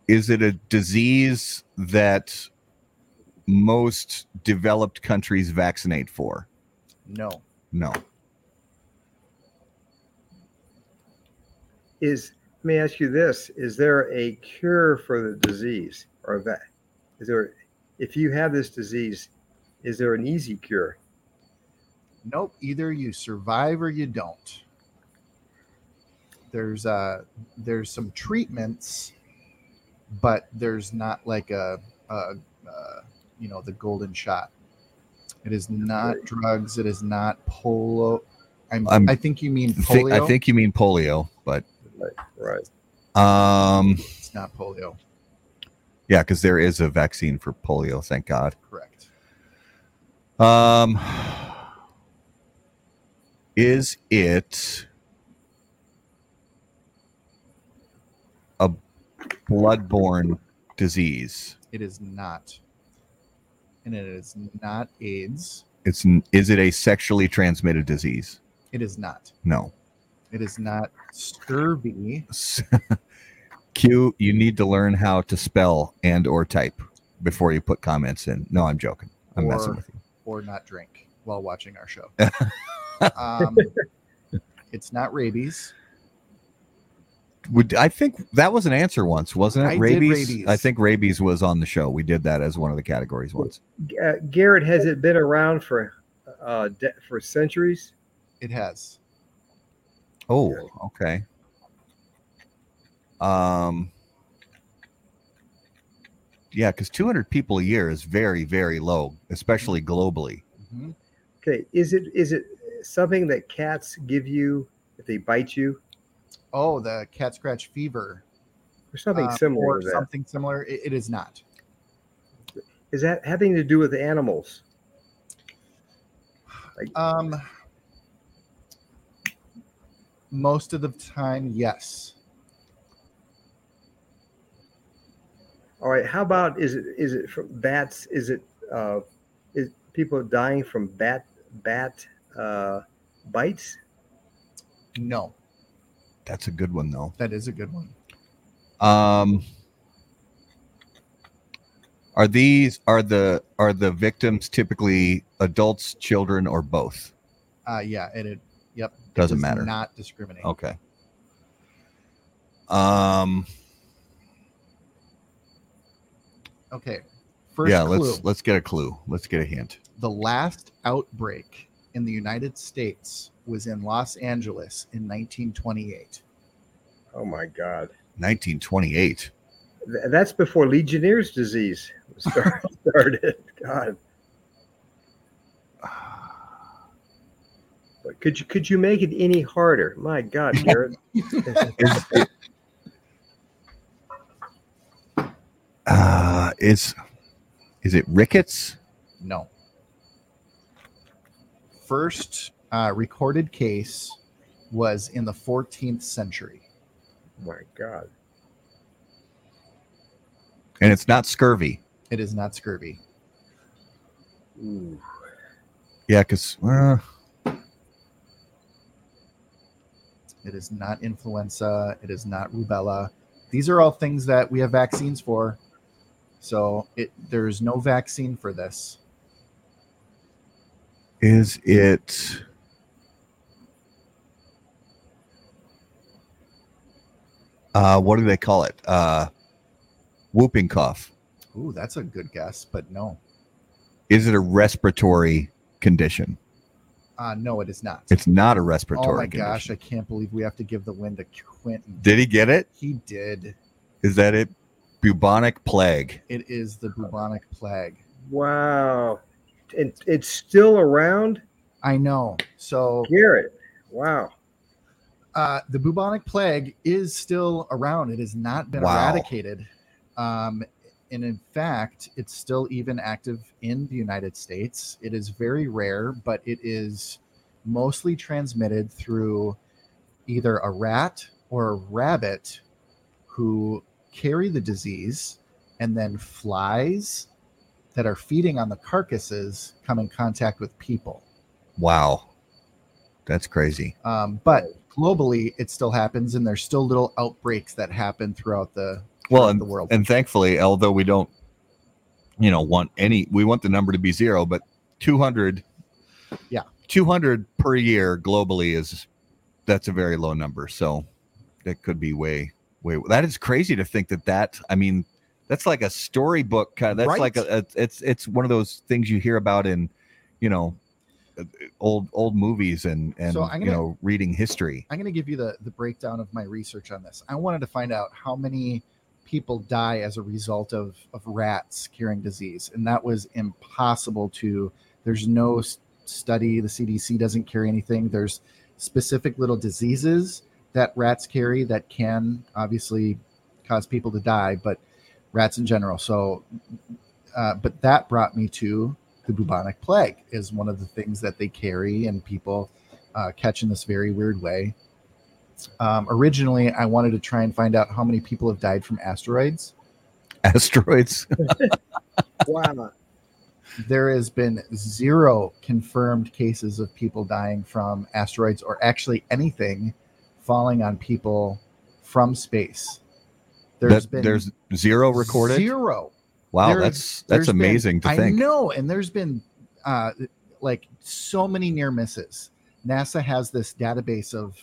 is it a disease that most developed countries vaccinate for no. no is let me ask you this: Is there a cure for the disease, or that is there? If you have this disease, is there an easy cure? Nope. Either you survive or you don't. There's uh there's some treatments, but there's not like a, a, uh you know the golden shot. It is not Right. drugs. It is not polo. I'm, I'm- I think you mean I think, polio. I think you mean polio but Right. um it's not polio. yeah because there is a vaccine for polio thank god Correct. Um, is it a bloodborne disease? It is not. And it is not AIDS. It's is it a sexually transmitted disease? It is not. No. It is not scurvy. Q, you need to learn how to spell and or type before you put comments in. No, I'm joking. I'm messing with you. or not drink while watching our show. um, it's not rabies. Would I think that was an answer once, wasn't it? I did rabies? rabies. I think rabies was on the show. We did that as one of the categories once. Uh, Garrett, has it been around for uh, de- for centuries? It has. Oh, okay. Um, yeah, because 200 people a year is very, very low, especially globally. Mhm. Okay, is it is it something that cats give you if they bite you, Oh, the cat scratch fever. or something uh, similar or to that? something similar. It- it is not. Is that having to do with animals? Um, most of the time, yes. All right, how about is it is it from bats? Is it uh, is people dying from bat bat uh, bites? No, That's a good one, though. that is a good one. Um, are these are the are the victims typically adults, children, or both? Uh, yeah, and it. It Doesn't does matter. Not discriminate. Okay. Um. Okay. First yeah. clue. Let's let's get a clue. Let's get a hint. the last outbreak in the United States was in Los Angeles in 1928. Oh my God, 1928. Th- that's before Legionnaire's disease started. God, But could you could you make it any harder? My God, Garrett. Is it, uh, is is it rickets? No. First uh, recorded case was in the 14th century. Oh my God. And it's not scurvy. It is not scurvy. Ooh. Yeah, because uh, It is not influenza. It is not rubella. These are all things that we have vaccines for. So it there's no vaccine for this. is it uh what do they call it? Uh whooping cough. Ooh, that's a good guess, but no. Is it a respiratory condition? Uh no, it is not. It's not a respiratory. oh respiratory my gosh. I can't believe we have to give the win to Quentin. Did he get it? He did. Is that it? Bubonic plague. It is the bubonic plague. Wow. It, it's still around? I know. So Garrett. Wow. uh, the bubonic plague is still around. It has not been Wow. eradicated. Um, and in fact, it's still even active in the United States. It is very rare, but it is mostly transmitted through either a rat or a rabbit who carry the disease, and then flies that are feeding on the carcasses come in contact with people. Wow. That's crazy. Um, but globally, it still happens, and there's still little outbreaks that happen throughout the Well, and, the world. and thankfully, although we don't, you know, want any, we want the number to be zero, but 200, Yeah. 200 per year globally is, that's a very low number. So that could be way, way, that is crazy to think that that, I mean, that's like a storybook kind of, that's Right. like a, a, it's, it's one of those things you hear about in, you know, uh, old, old movies and, and, So I'm you gonna- know, reading history. I'm going to give you the the breakdown of my research on this. I wanted to find out how many people die as a result of of rats carrying disease, and that was impossible to. There's no study. The CDC doesn't carry anything. There's specific little diseases that rats carry that can obviously cause people to die, but rats in general. So, uh, but that brought me to the bubonic plague is one of the things that they carry and people uh, catch in this very weird way. Um, originally, I wanted to try and find out how many people have died from asteroids. Asteroids. Wow. There has been zero confirmed cases of people dying from asteroids or actually anything falling on people from space. There's That- been there's zero recorded. Zero. Wow, There- that's that's There's been- amazing to think. I think. know, and there's been uh, like so many near misses. NASA has this database of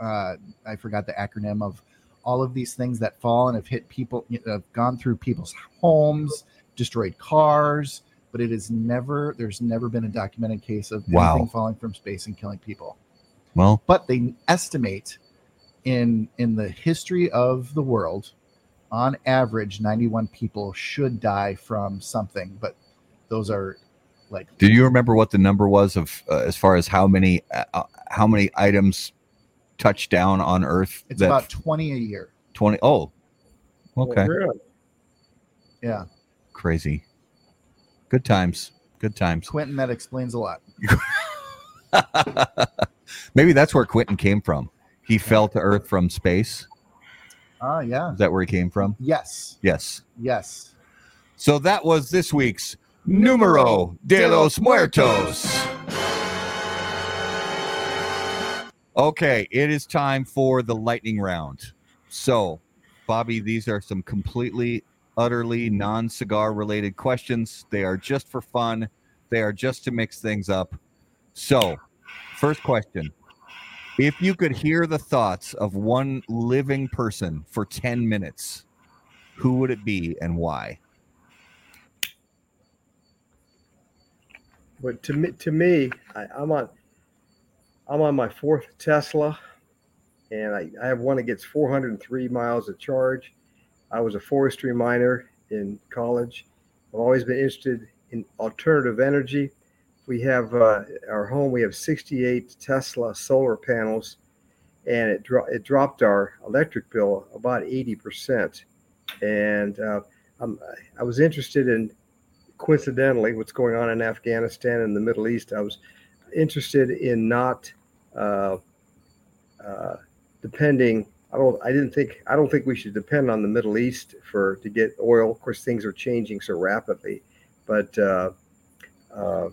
uh, I forgot the acronym of all of these things that fall and have hit people, have gone through people's homes, destroyed cars, but it is never there's never been a documented case of Wow. anything falling from space and killing people. Well, But they estimate in in the history of the world, on average, 91 people should die from something, but those are like do you remember what the number was of uh, as far as how many uh, uh, how many items touched down on Earth? it's that about 20 a year. twenty. Oh, okay, Really? Yeah. crazy. Good times. Good times. Quentin, that explains a lot. Maybe that's where Quentin came from. He fell to Earth from space. Ah, yeah. Is that where he came from? Yes. Yes. Yes. So that was this week's Numero de los Muertos. Okay, it is time for the lightning round. So, Bobby, these are some completely, utterly non cigar related questions. They are just for fun, they are just to mix things up. So, first question If you could hear the thoughts of one living person for 10 minutes, who would it be and why? But to me, to me, I, I'm on, I'm on my fourth Tesla, and I, I have one that gets 403 miles of charge. I was a forestry minor in college. I've always been interested in alternative energy. We have uh, our home. We have 68 Tesla solar panels, and it dro- it dropped our electric bill about 80 percent. And uh, I'm, I was interested in coincidentally what's going on in Afghanistan and the Middle East. I was interested in not uh, uh, depending. I don't. I didn't think. I don't think we should depend on the Middle East for to get oil. Of course, things are changing so rapidly, but uh, uh,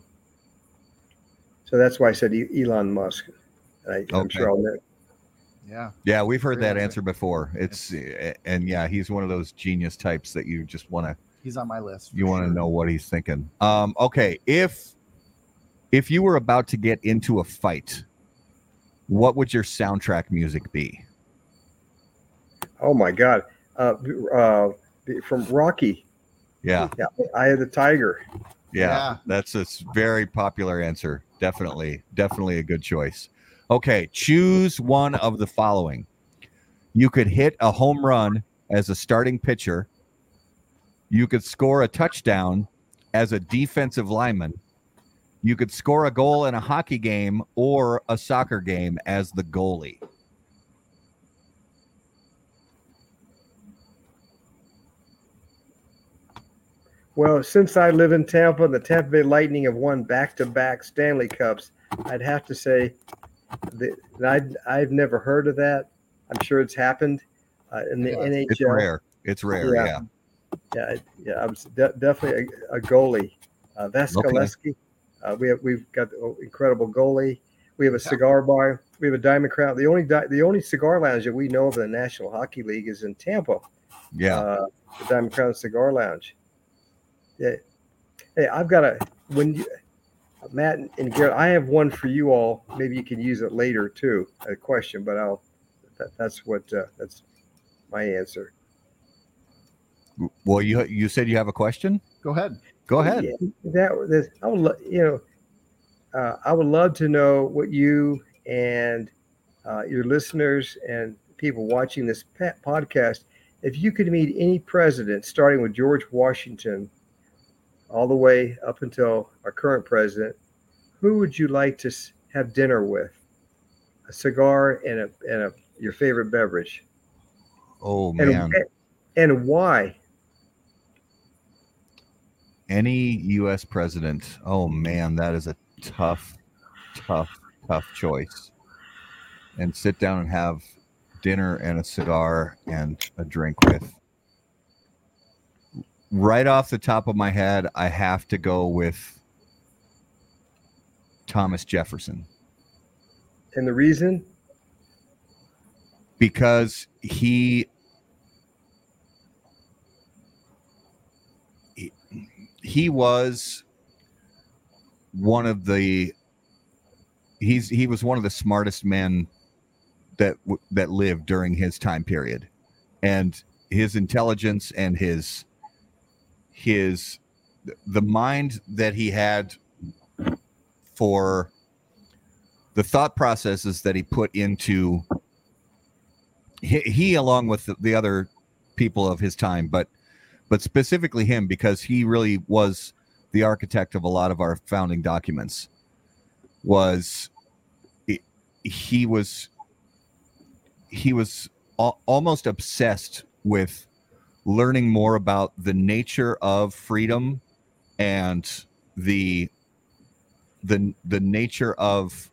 so that's why I said E- Elon Musk. I, I'm Okay. sure I'll. ne- Yeah. Yeah, we've heard that answer before. It's and yeah, he's one of those genius types that you just want to He's on my list. you want to sure. know what he's thinking. Um, okay, if if you were about to get into a fight, what would your soundtrack music be? Oh my God! Uh, uh, from Rocky, Yeah, yeah, Eye of the Tiger. yeah, Yeah. that's a very popular answer. Definitely, definitely a good choice. Okay, choose one of the following. You could hit a home run as a starting pitcher. You could score a touchdown as a defensive lineman. You could score a goal in a hockey game or a soccer game as the goalie. Well, since I live in Tampa and the Tampa Bay Lightning have won back-to-back Stanley Cups, I'd have to say that I'd, I've never heard of that. I'm sure it's happened uh, in the Yeah, NHL. It's rare. It's rare. Yeah. Yeah. Yeah, yeah, I'm de- definitely a, a goalie. Uh, Vasilevskiy. Uh, we have we've got an incredible goalie. We have a cigar bar. We have a Diamond Crown. The only di- the only cigar lounge that we know of in the National Hockey League is in Tampa. Yeah. Uh, the Diamond Crown Cigar Lounge. Yeah. Hey, I've got a when you, Matt and Garrett, I have one for you all. Maybe you can use it later too. A question, but I'll. That, that's what uh, that's my answer. Well, you you said you have a question. Go ahead. Go ahead. Yeah, that, that I would, lo- you know, uh, I would love to know what you and uh, your listeners and people watching this pa- podcast, if you could meet any president, starting with George Washington, all the way up until our current president, who would you like to have dinner with? A cigar and a and a your favorite beverage, Oh and man. and why? Any U.S. president. Oh man, that is a tough, tough, tough choice. And sit down and have dinner and a cigar and a drink with. Right off the top of my head, I have to go with Thomas Jefferson And the reason? because he he was one of the he's he was one of the smartest men that that lived during his time period. And his intelligence and his his the mind that he had for the thought processes that he put into he, he along with the, the other people of his time but but specifically him because he really was the architect of a lot of our founding documents was he, was he was al- almost obsessed with learning more about the nature of freedom and the the the nature of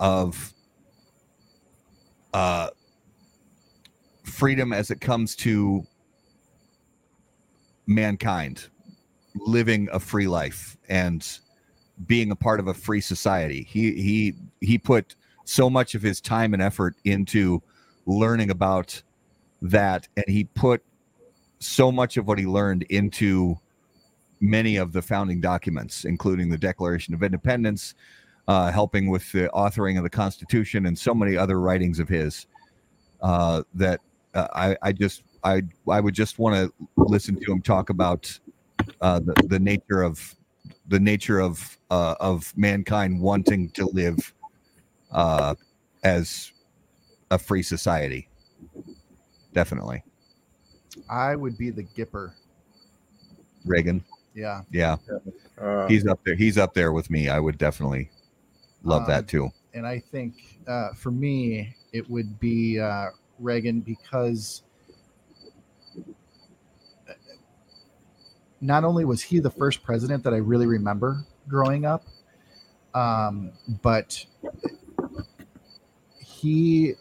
of uh freedom as it comes to mankind living a free life and being a part of a free society. He he he put so much of his time and effort into learning about that and he put so much of what he learned into many of the founding documents including the Declaration of Independence uh, helping with the authoring of the Constitution and so many other writings of his uh, that uh, I, I just I I would just want to listen to him talk about uh, the the nature of the nature of uh, of mankind wanting to live uh, as a free society. Definitely, I would be the Gipper. Reagan. Yeah. Yeah, Uh, he's up there. He's up there with me. I would definitely love Uh, that too. and I think uh, for me it would be uh, Reagan because not only was he the first president that I really remember growing up, um, but he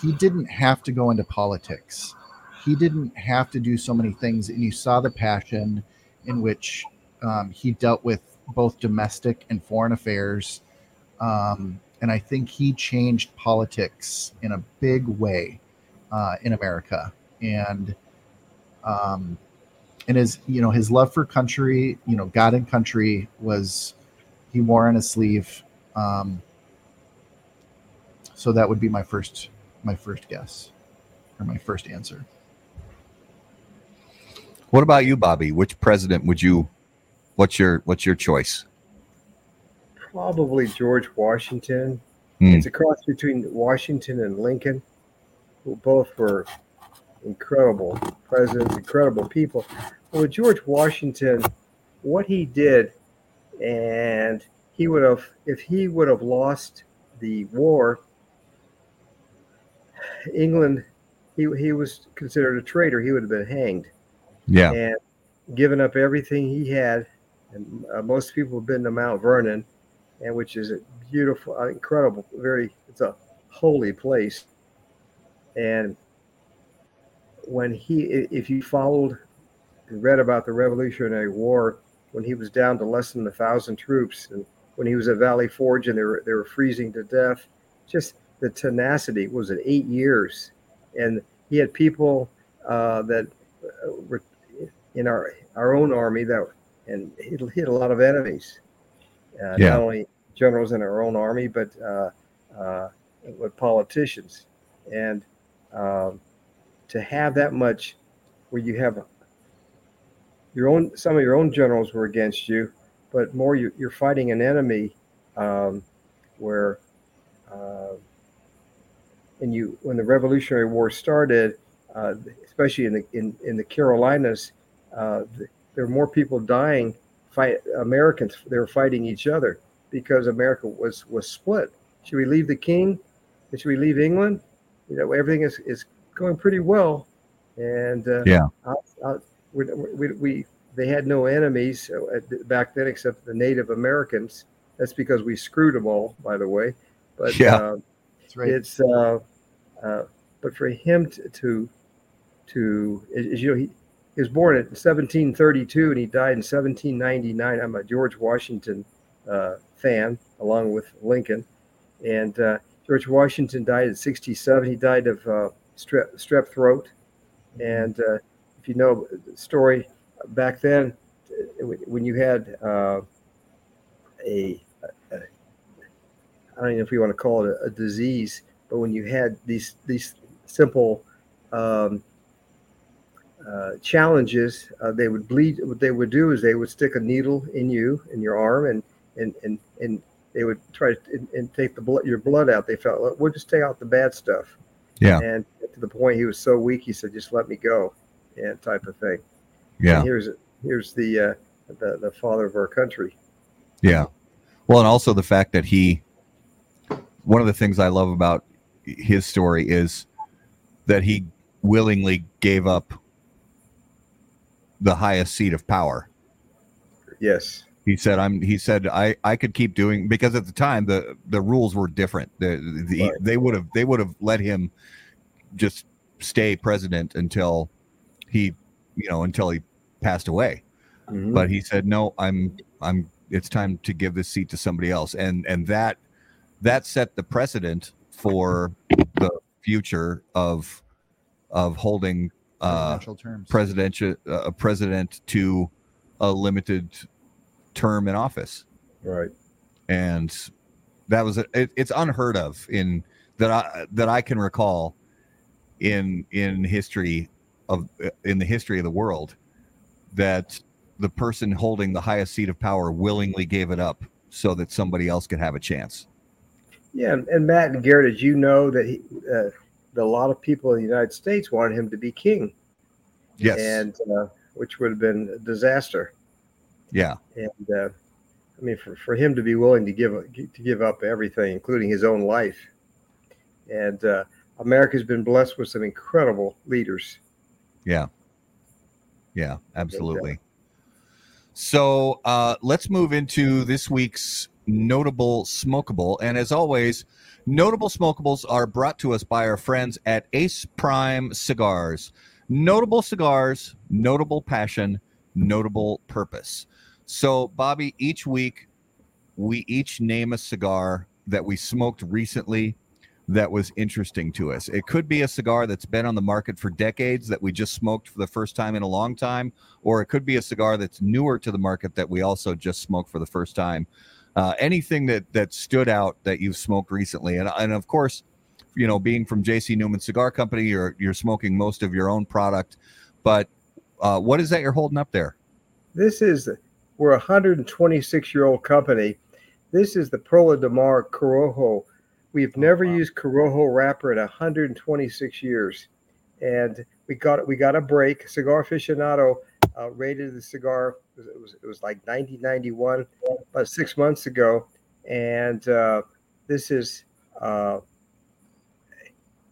he didn't have to go into politics. He didn't have to do so many things, and you saw the passion in which um, he dealt with both domestic and foreign affairs. Um, and I think he changed politics in a big way uh, in America. And um, and his you know his love for country, you know, God and country was he wore on his sleeve. Um, so that would be my first my first guess or my first answer. What about you, Bobby? Which president would you? What's your What's your choice? Probably George Washington. Hmm. It's a cross between Washington and Lincoln, who both were incredible presidents, incredible people. Well, with George Washington, what he did, and he would have, if he would have lost the war, England, he, he was considered a traitor. He would have been hanged Yeah, and given up everything he had. And uh, most people have been to Mount Vernon, and which is a beautiful, uh, incredible, very, it's a holy place. And when he, if you followed and read about the Revolutionary War, when he was down to less than a thousand troops, and when he was at Valley Forge and they were they were freezing to death, just the tenacity was it eight years, and he had people uh, that uh, were in our our own army that and he hit a lot of enemies, uh, Yeah. not only generals in our own army, but uh, uh, with politicians, and um, to have that much, where you have your own some of your own generals were against you, but more you, you're fighting an enemy um, where. Uh, and you, when the Revolutionary War started, uh, especially in the in, in the Carolinas, uh, th- there were more people dying. Fight Americans. They were fighting each other because America was was split. Should we leave the king? Should we leave England? You know, everything is, is going pretty well, and uh, Yeah. I'll- I'll- we, we, we they had no enemies uh, back then except the Native Americans. That's because we screwed them all, by the way. But Yeah. uh, That's right. it's uh, uh, but for him to to, to as you know he, he was born in 1732 and he died in 1799 i'm a george washington uh, fan along with lincoln and uh, george washington died at 67 he died of uh, strep, strep throat and uh, if you know the story back then uh, when you had uh, a, a I don't even know if you want to call it a, a disease, but when you had these these simple um, uh, challenges, uh, they would bleed. What they would do is they would stick a needle in you in your arm, and and and and they would try to and, and take the blood your blood out. They felt "Look, we'll just take out the bad stuff. Yeah. And to the point he was so weak, he said, "Just let me go," and type of thing. yeah, And here's here's the uh, the the father of our country. yeah. Well, and also the fact that he, one of the things I love about his story is that he willingly gave up the highest seat of power. Yes. He said, "I'm." He said, "I I could keep doing because at the time the the rules were different. The, the, Right. They would have they would have let him just stay president until he, you know, until he passed away. Mhm. But he said, "No, I'm I'm. It's time to give this seat to somebody else." And and that that set the precedent for the future of of holding uh, Presidential terms. presidential uh, a president to a limited term in office right. and that was it, it's unheard of in that I that I can recall in in history of in the history of the world that the person holding the highest seat of power willingly gave it up so that somebody else could have a chance. Yeah, and, Matt and Garrett, did you know that he, uh, that a lot of people in the United States wanted him to be king, Yes. and uh, which would have been a disaster. yeah. And uh, I mean, for, for him to be willing to give to give up everything, including his own life, and uh, America's been blessed with some incredible leaders. Yeah. Yeah, absolutely. So uh, let's move into this week's notable smokable. And as always, notable smokables are brought to us by our friends at Ace Prime Cigars. Notable cigars, notable passion, notable purpose. So, Bobby, each week we each name a cigar that we smoked recently that was interesting to us. It could be a cigar that's been on the market for decades that we just smoked for the first time in a long time, or it could be a cigar that's newer to the market that we also just smoked for the first time. Uh, anything that that stood out that you've smoked recently, and and of course, you know, being from JC Newman Cigar Company, you're you're smoking most of your own product. But uh, what is that you're holding up there? This is we're a 126 year old company. This is the Perla de Mar Corojo We've oh, never wow. used Corojo wrapper in 126 years, and we got we got a break. Cigar aficionado uh, rated the cigar. It was, it was, it was like 1991, about six months ago, and uh, this is uh,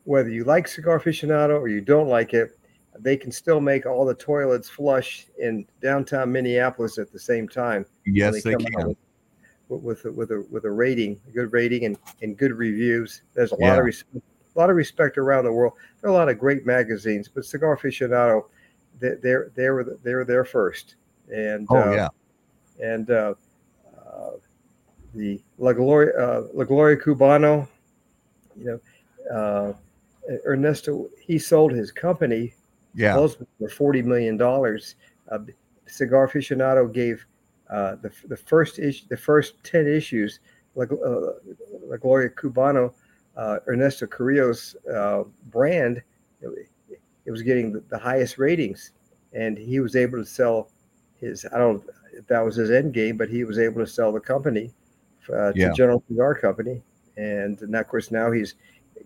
whether you like cigar aficionado or you don't like it. They can still make all the toilets flush in downtown Minneapolis at the same time. Yes, they, they can with a, with a with a rating, a good rating, and, and good reviews. There's a yeah. lot of res- a lot of respect around the world. There are a lot of great magazines, but Cigar Aficionado, they, they're they were they're there first. And oh uh, yeah, and uh, uh, the La Gloria uh, La Gloria Cubano, you know, uh, Ernesto he sold his company, yeah, for forty million dollars. Uh, Cigar Aficionado gave uh, the, the first issue, the first 10 issues, like uh, La Gloria Cubano, uh, Ernesto Carrillo's uh, brand, it, it, was getting the, the, highest ratings. And he was able to sell his, I don't know if that was his end game, but he was able to sell the company uh, to yeah. General Cigar Company. And, and of course, now he's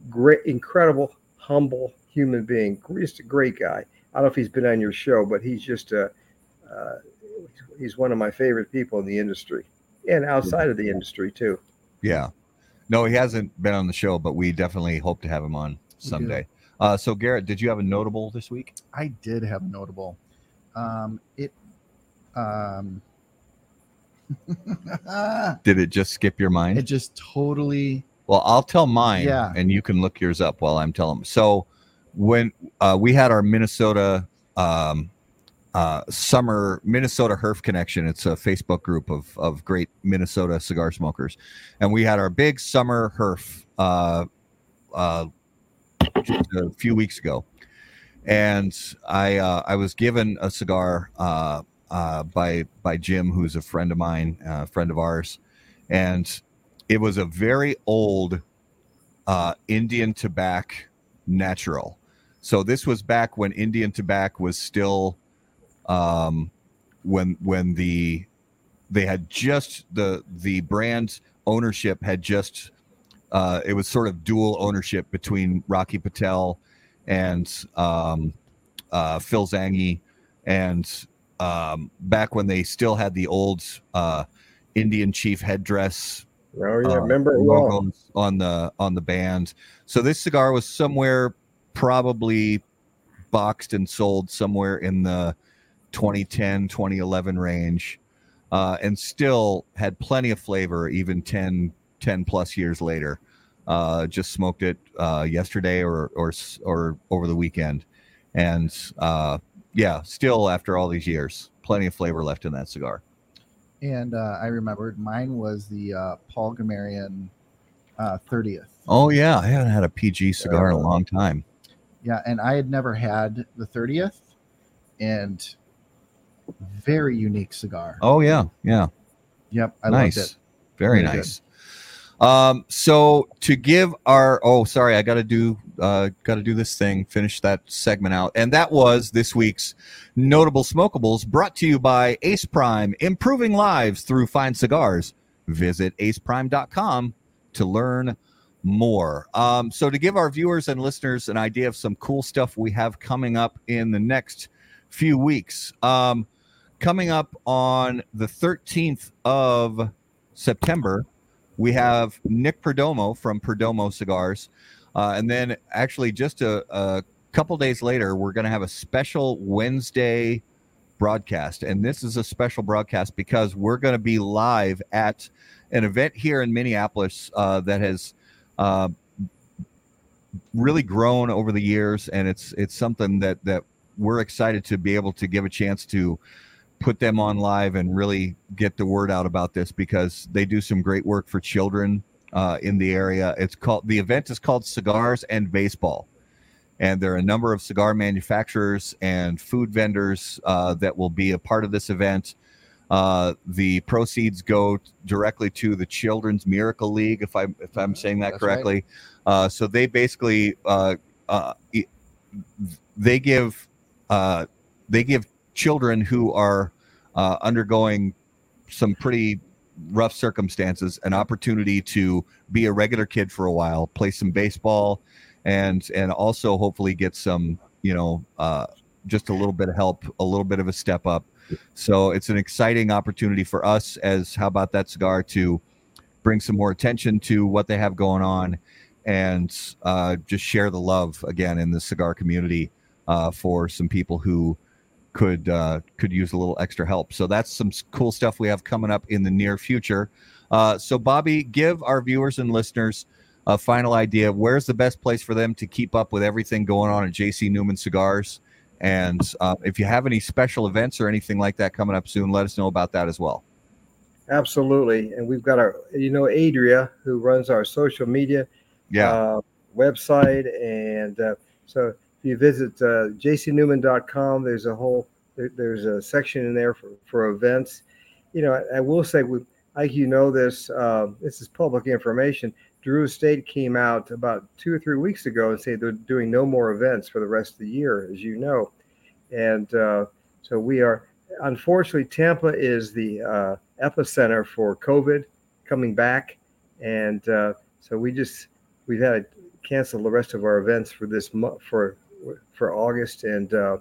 great, incredible, humble human being. Just a great guy. I don't know if he's been on your show, but he's just a, uh, he's one of my favorite people in the industry and outside of the industry too. Yeah. No, he hasn't been on the show, but we definitely hope to have him on someday. Uh, so, Garrett, did you have a notable this week? I did have a notable. Um, it. Um, did it just skip your mind? It just totally. Well, I'll tell mine, yeah. and you can look yours up while I'm telling. So, when uh, we had our Minnesota um, uh, summer Minnesota Herf Connection. It's a Facebook group of of great Minnesota cigar smokers, and we had our big summer Herf uh, uh, just a few weeks ago, and I uh, I was given a cigar uh, uh, by by Jim, who's a friend of mine, a friend of ours, and it was a very old Indian Tabac natural. So this was back when Indian Tabac was still um, when when the they had just the the brand ownership had just uh, it was sort of dual ownership between Rocky Patel and um, uh, Phil Zanghi, and um, back when they still had the old uh, Indian chief headdress. Oh yeah, uh, remember logos on the on the band. So this cigar was somewhere probably boxed and sold somewhere in the 2010, 2011 range, uh, and still had plenty of flavor even 10, 10 plus years later. Uh, just smoked it uh, yesterday or, or, or over the weekend. And uh, yeah, still after all these years, plenty of flavor left in that cigar. And uh, I remembered mine was the uh, Paul Garmirian 30th. Oh, yeah. I haven't had a PG cigar in a long time. Yeah. And I had never had the 30th. And very unique cigar. Oh yeah, yeah. Yep, I nice. loved it. Very, very nice. Um, so to give our oh sorry, I gotta do uh gotta do this thing, finish that segment out. And that was this week's notable smokables brought to you by Ace Prime, improving lives through fine cigars. Visit aceprime.com to learn more. Um, so to give our viewers and listeners an idea of some cool stuff we have coming up in the next few weeks. Um, coming up on the 13th of September, we have Nick Perdomo from Perdomo Cigars. Uh, and then actually just a, a couple days later, we're going to have a special Wednesday broadcast. And this is a special broadcast because we're going to be live at an event here in Minneapolis uh, that has uh, really grown over the years, and it's it's something that that we're excited to be able to give a chance to put them on live and really get the word out about this because they do some great work for children uh, in the area. It's called the event is called Cigars and Baseball, and there are a number of cigar manufacturers and food vendors uh, that will be a part of this event. Uh, the proceeds go directly to the Children's Miracle League, if I if I'm saying that That's correctly. Uh, so they basically uh, uh, they give uh, they give children who are uh, undergoing some pretty rough circumstances an opportunity to be a regular kid for a while, play some baseball, and and also hopefully get some you know uh, just a little bit of help, a little bit of a step up. So it's an exciting opportunity for us as how about that cigar to bring some more attention to what they have going on and uh, just share the love again in the cigar community uh, for some people who could uh, could use a little extra help. So that's some cool stuff we have coming up in the near future. Uh, so Bobby, give our viewers and listeners a final idea. Where's the best place for them to keep up with everything going on at JC Newman Cigars? And uh, if you have any special events or anything like that coming up soon, let us know about that as well. Absolutely. And we've got our, you know, Adria, who runs our social media Yeah, uh, website. And uh, so if you visit uh, jcnewman.com, there's a whole, there, there's a section in there for, for events. You know, I, I will say, we, like you know this, uh, this is public information. Drew Estate came out about two or three weeks ago and said they're doing no more events for the rest of the year, as you know. And uh, so we are, unfortunately, Tampa is the uh, epicenter for COVID coming back. And uh, so we just, we've had to cancel the rest of our events for this month, for, for August. And uh,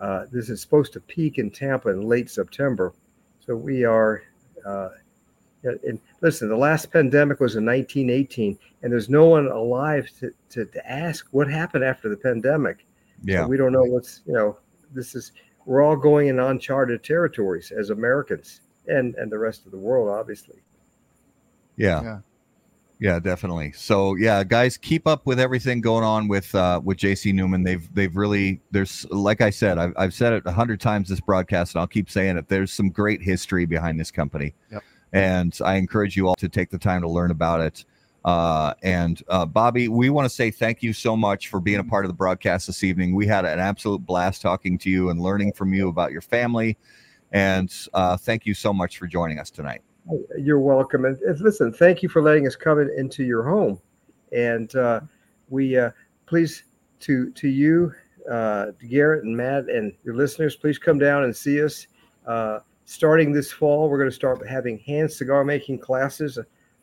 uh, this is supposed to peak in Tampa in late September. So we are, uh, and listen, the last pandemic was in 1918, and there's no one alive to, to, to ask what happened after the pandemic. yeah, So we don't know what's, you know, this is, we're all going in uncharted territories as Americans and, and the rest of the world, obviously. yeah. Yeah. Yeah, definitely. So yeah, guys, keep up with everything going on with uh, with JC Newman. They've they've really there's like I said, I've I've said it a hundred times this broadcast, and I'll keep saying it. There's some great history behind this company, Yep. and I encourage you all to take the time to learn about it. Uh, and uh, Bobby, we want to say thank you so much for being a part of the broadcast this evening. We had an absolute blast talking to you and learning from you about your family, and uh, thank you so much for joining us tonight. You're welcome. And and listen, thank you for letting us come in, into your home. And uh, we uh, please to to you, uh, Garrett and Matt and your listeners, please come down and see us. Uh, starting this fall, we're going to start having hand cigar making classes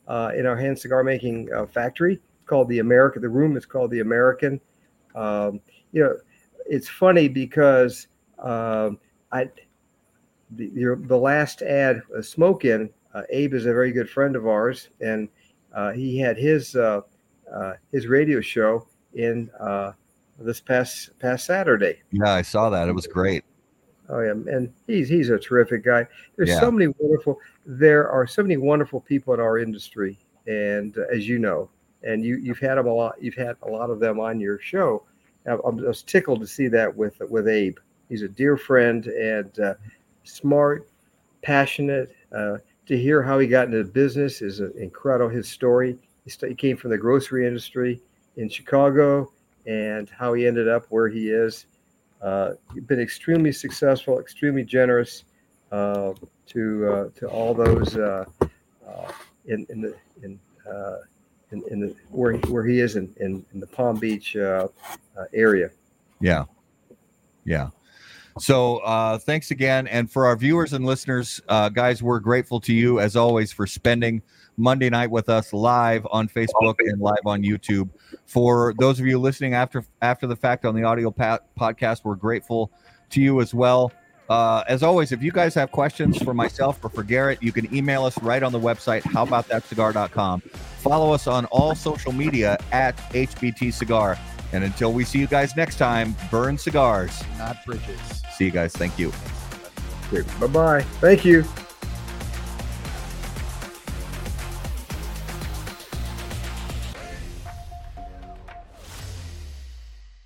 uh, in our hand cigar making uh, factory called the American. The room is called the American. Um, you know, it's funny because um, I the, the last ad, uh, Smoke Inn, Abe is a very good friend of ours, and uh, he had his uh, uh, his radio show in uh, this past past Saturday. Yeah, I saw that. It was great. Oh yeah, and he's he's a terrific guy. There's Yeah. so many wonderful. There are so many wonderful people in our industry, and uh, as you know, and you you've had them a lot. You've had a lot of them on your show. I, I was tickled to see that with with Abe. He's a dear friend and uh, smart, passionate. Uh, to hear how he got into business is incredible. His story. He, st- he came from the grocery industry in Chicago, and how he ended up where he is uh, been extremely successful, extremely generous uh, to uh, to all those uh, uh, in in the in, in in the where where he is in in, in the Palm Beach uh, uh, area. Yeah. Yeah. So uh, thanks again. And for our viewers and listeners, uh, guys, we're grateful to you as always for spending Monday night with us live on Facebook and live on YouTube. For those of you listening after after the fact on the audio pa- podcast, we're grateful to you as well. Uh, as always, if you guys have questions for myself or for Garrett, you can email us right on the website, howaboutthatcigar.com. Follow us on all social media at HBT Cigar. And until we see you guys next time, burn cigars. Not bridges. See you guys. Thank you. Bye bye. Thank you.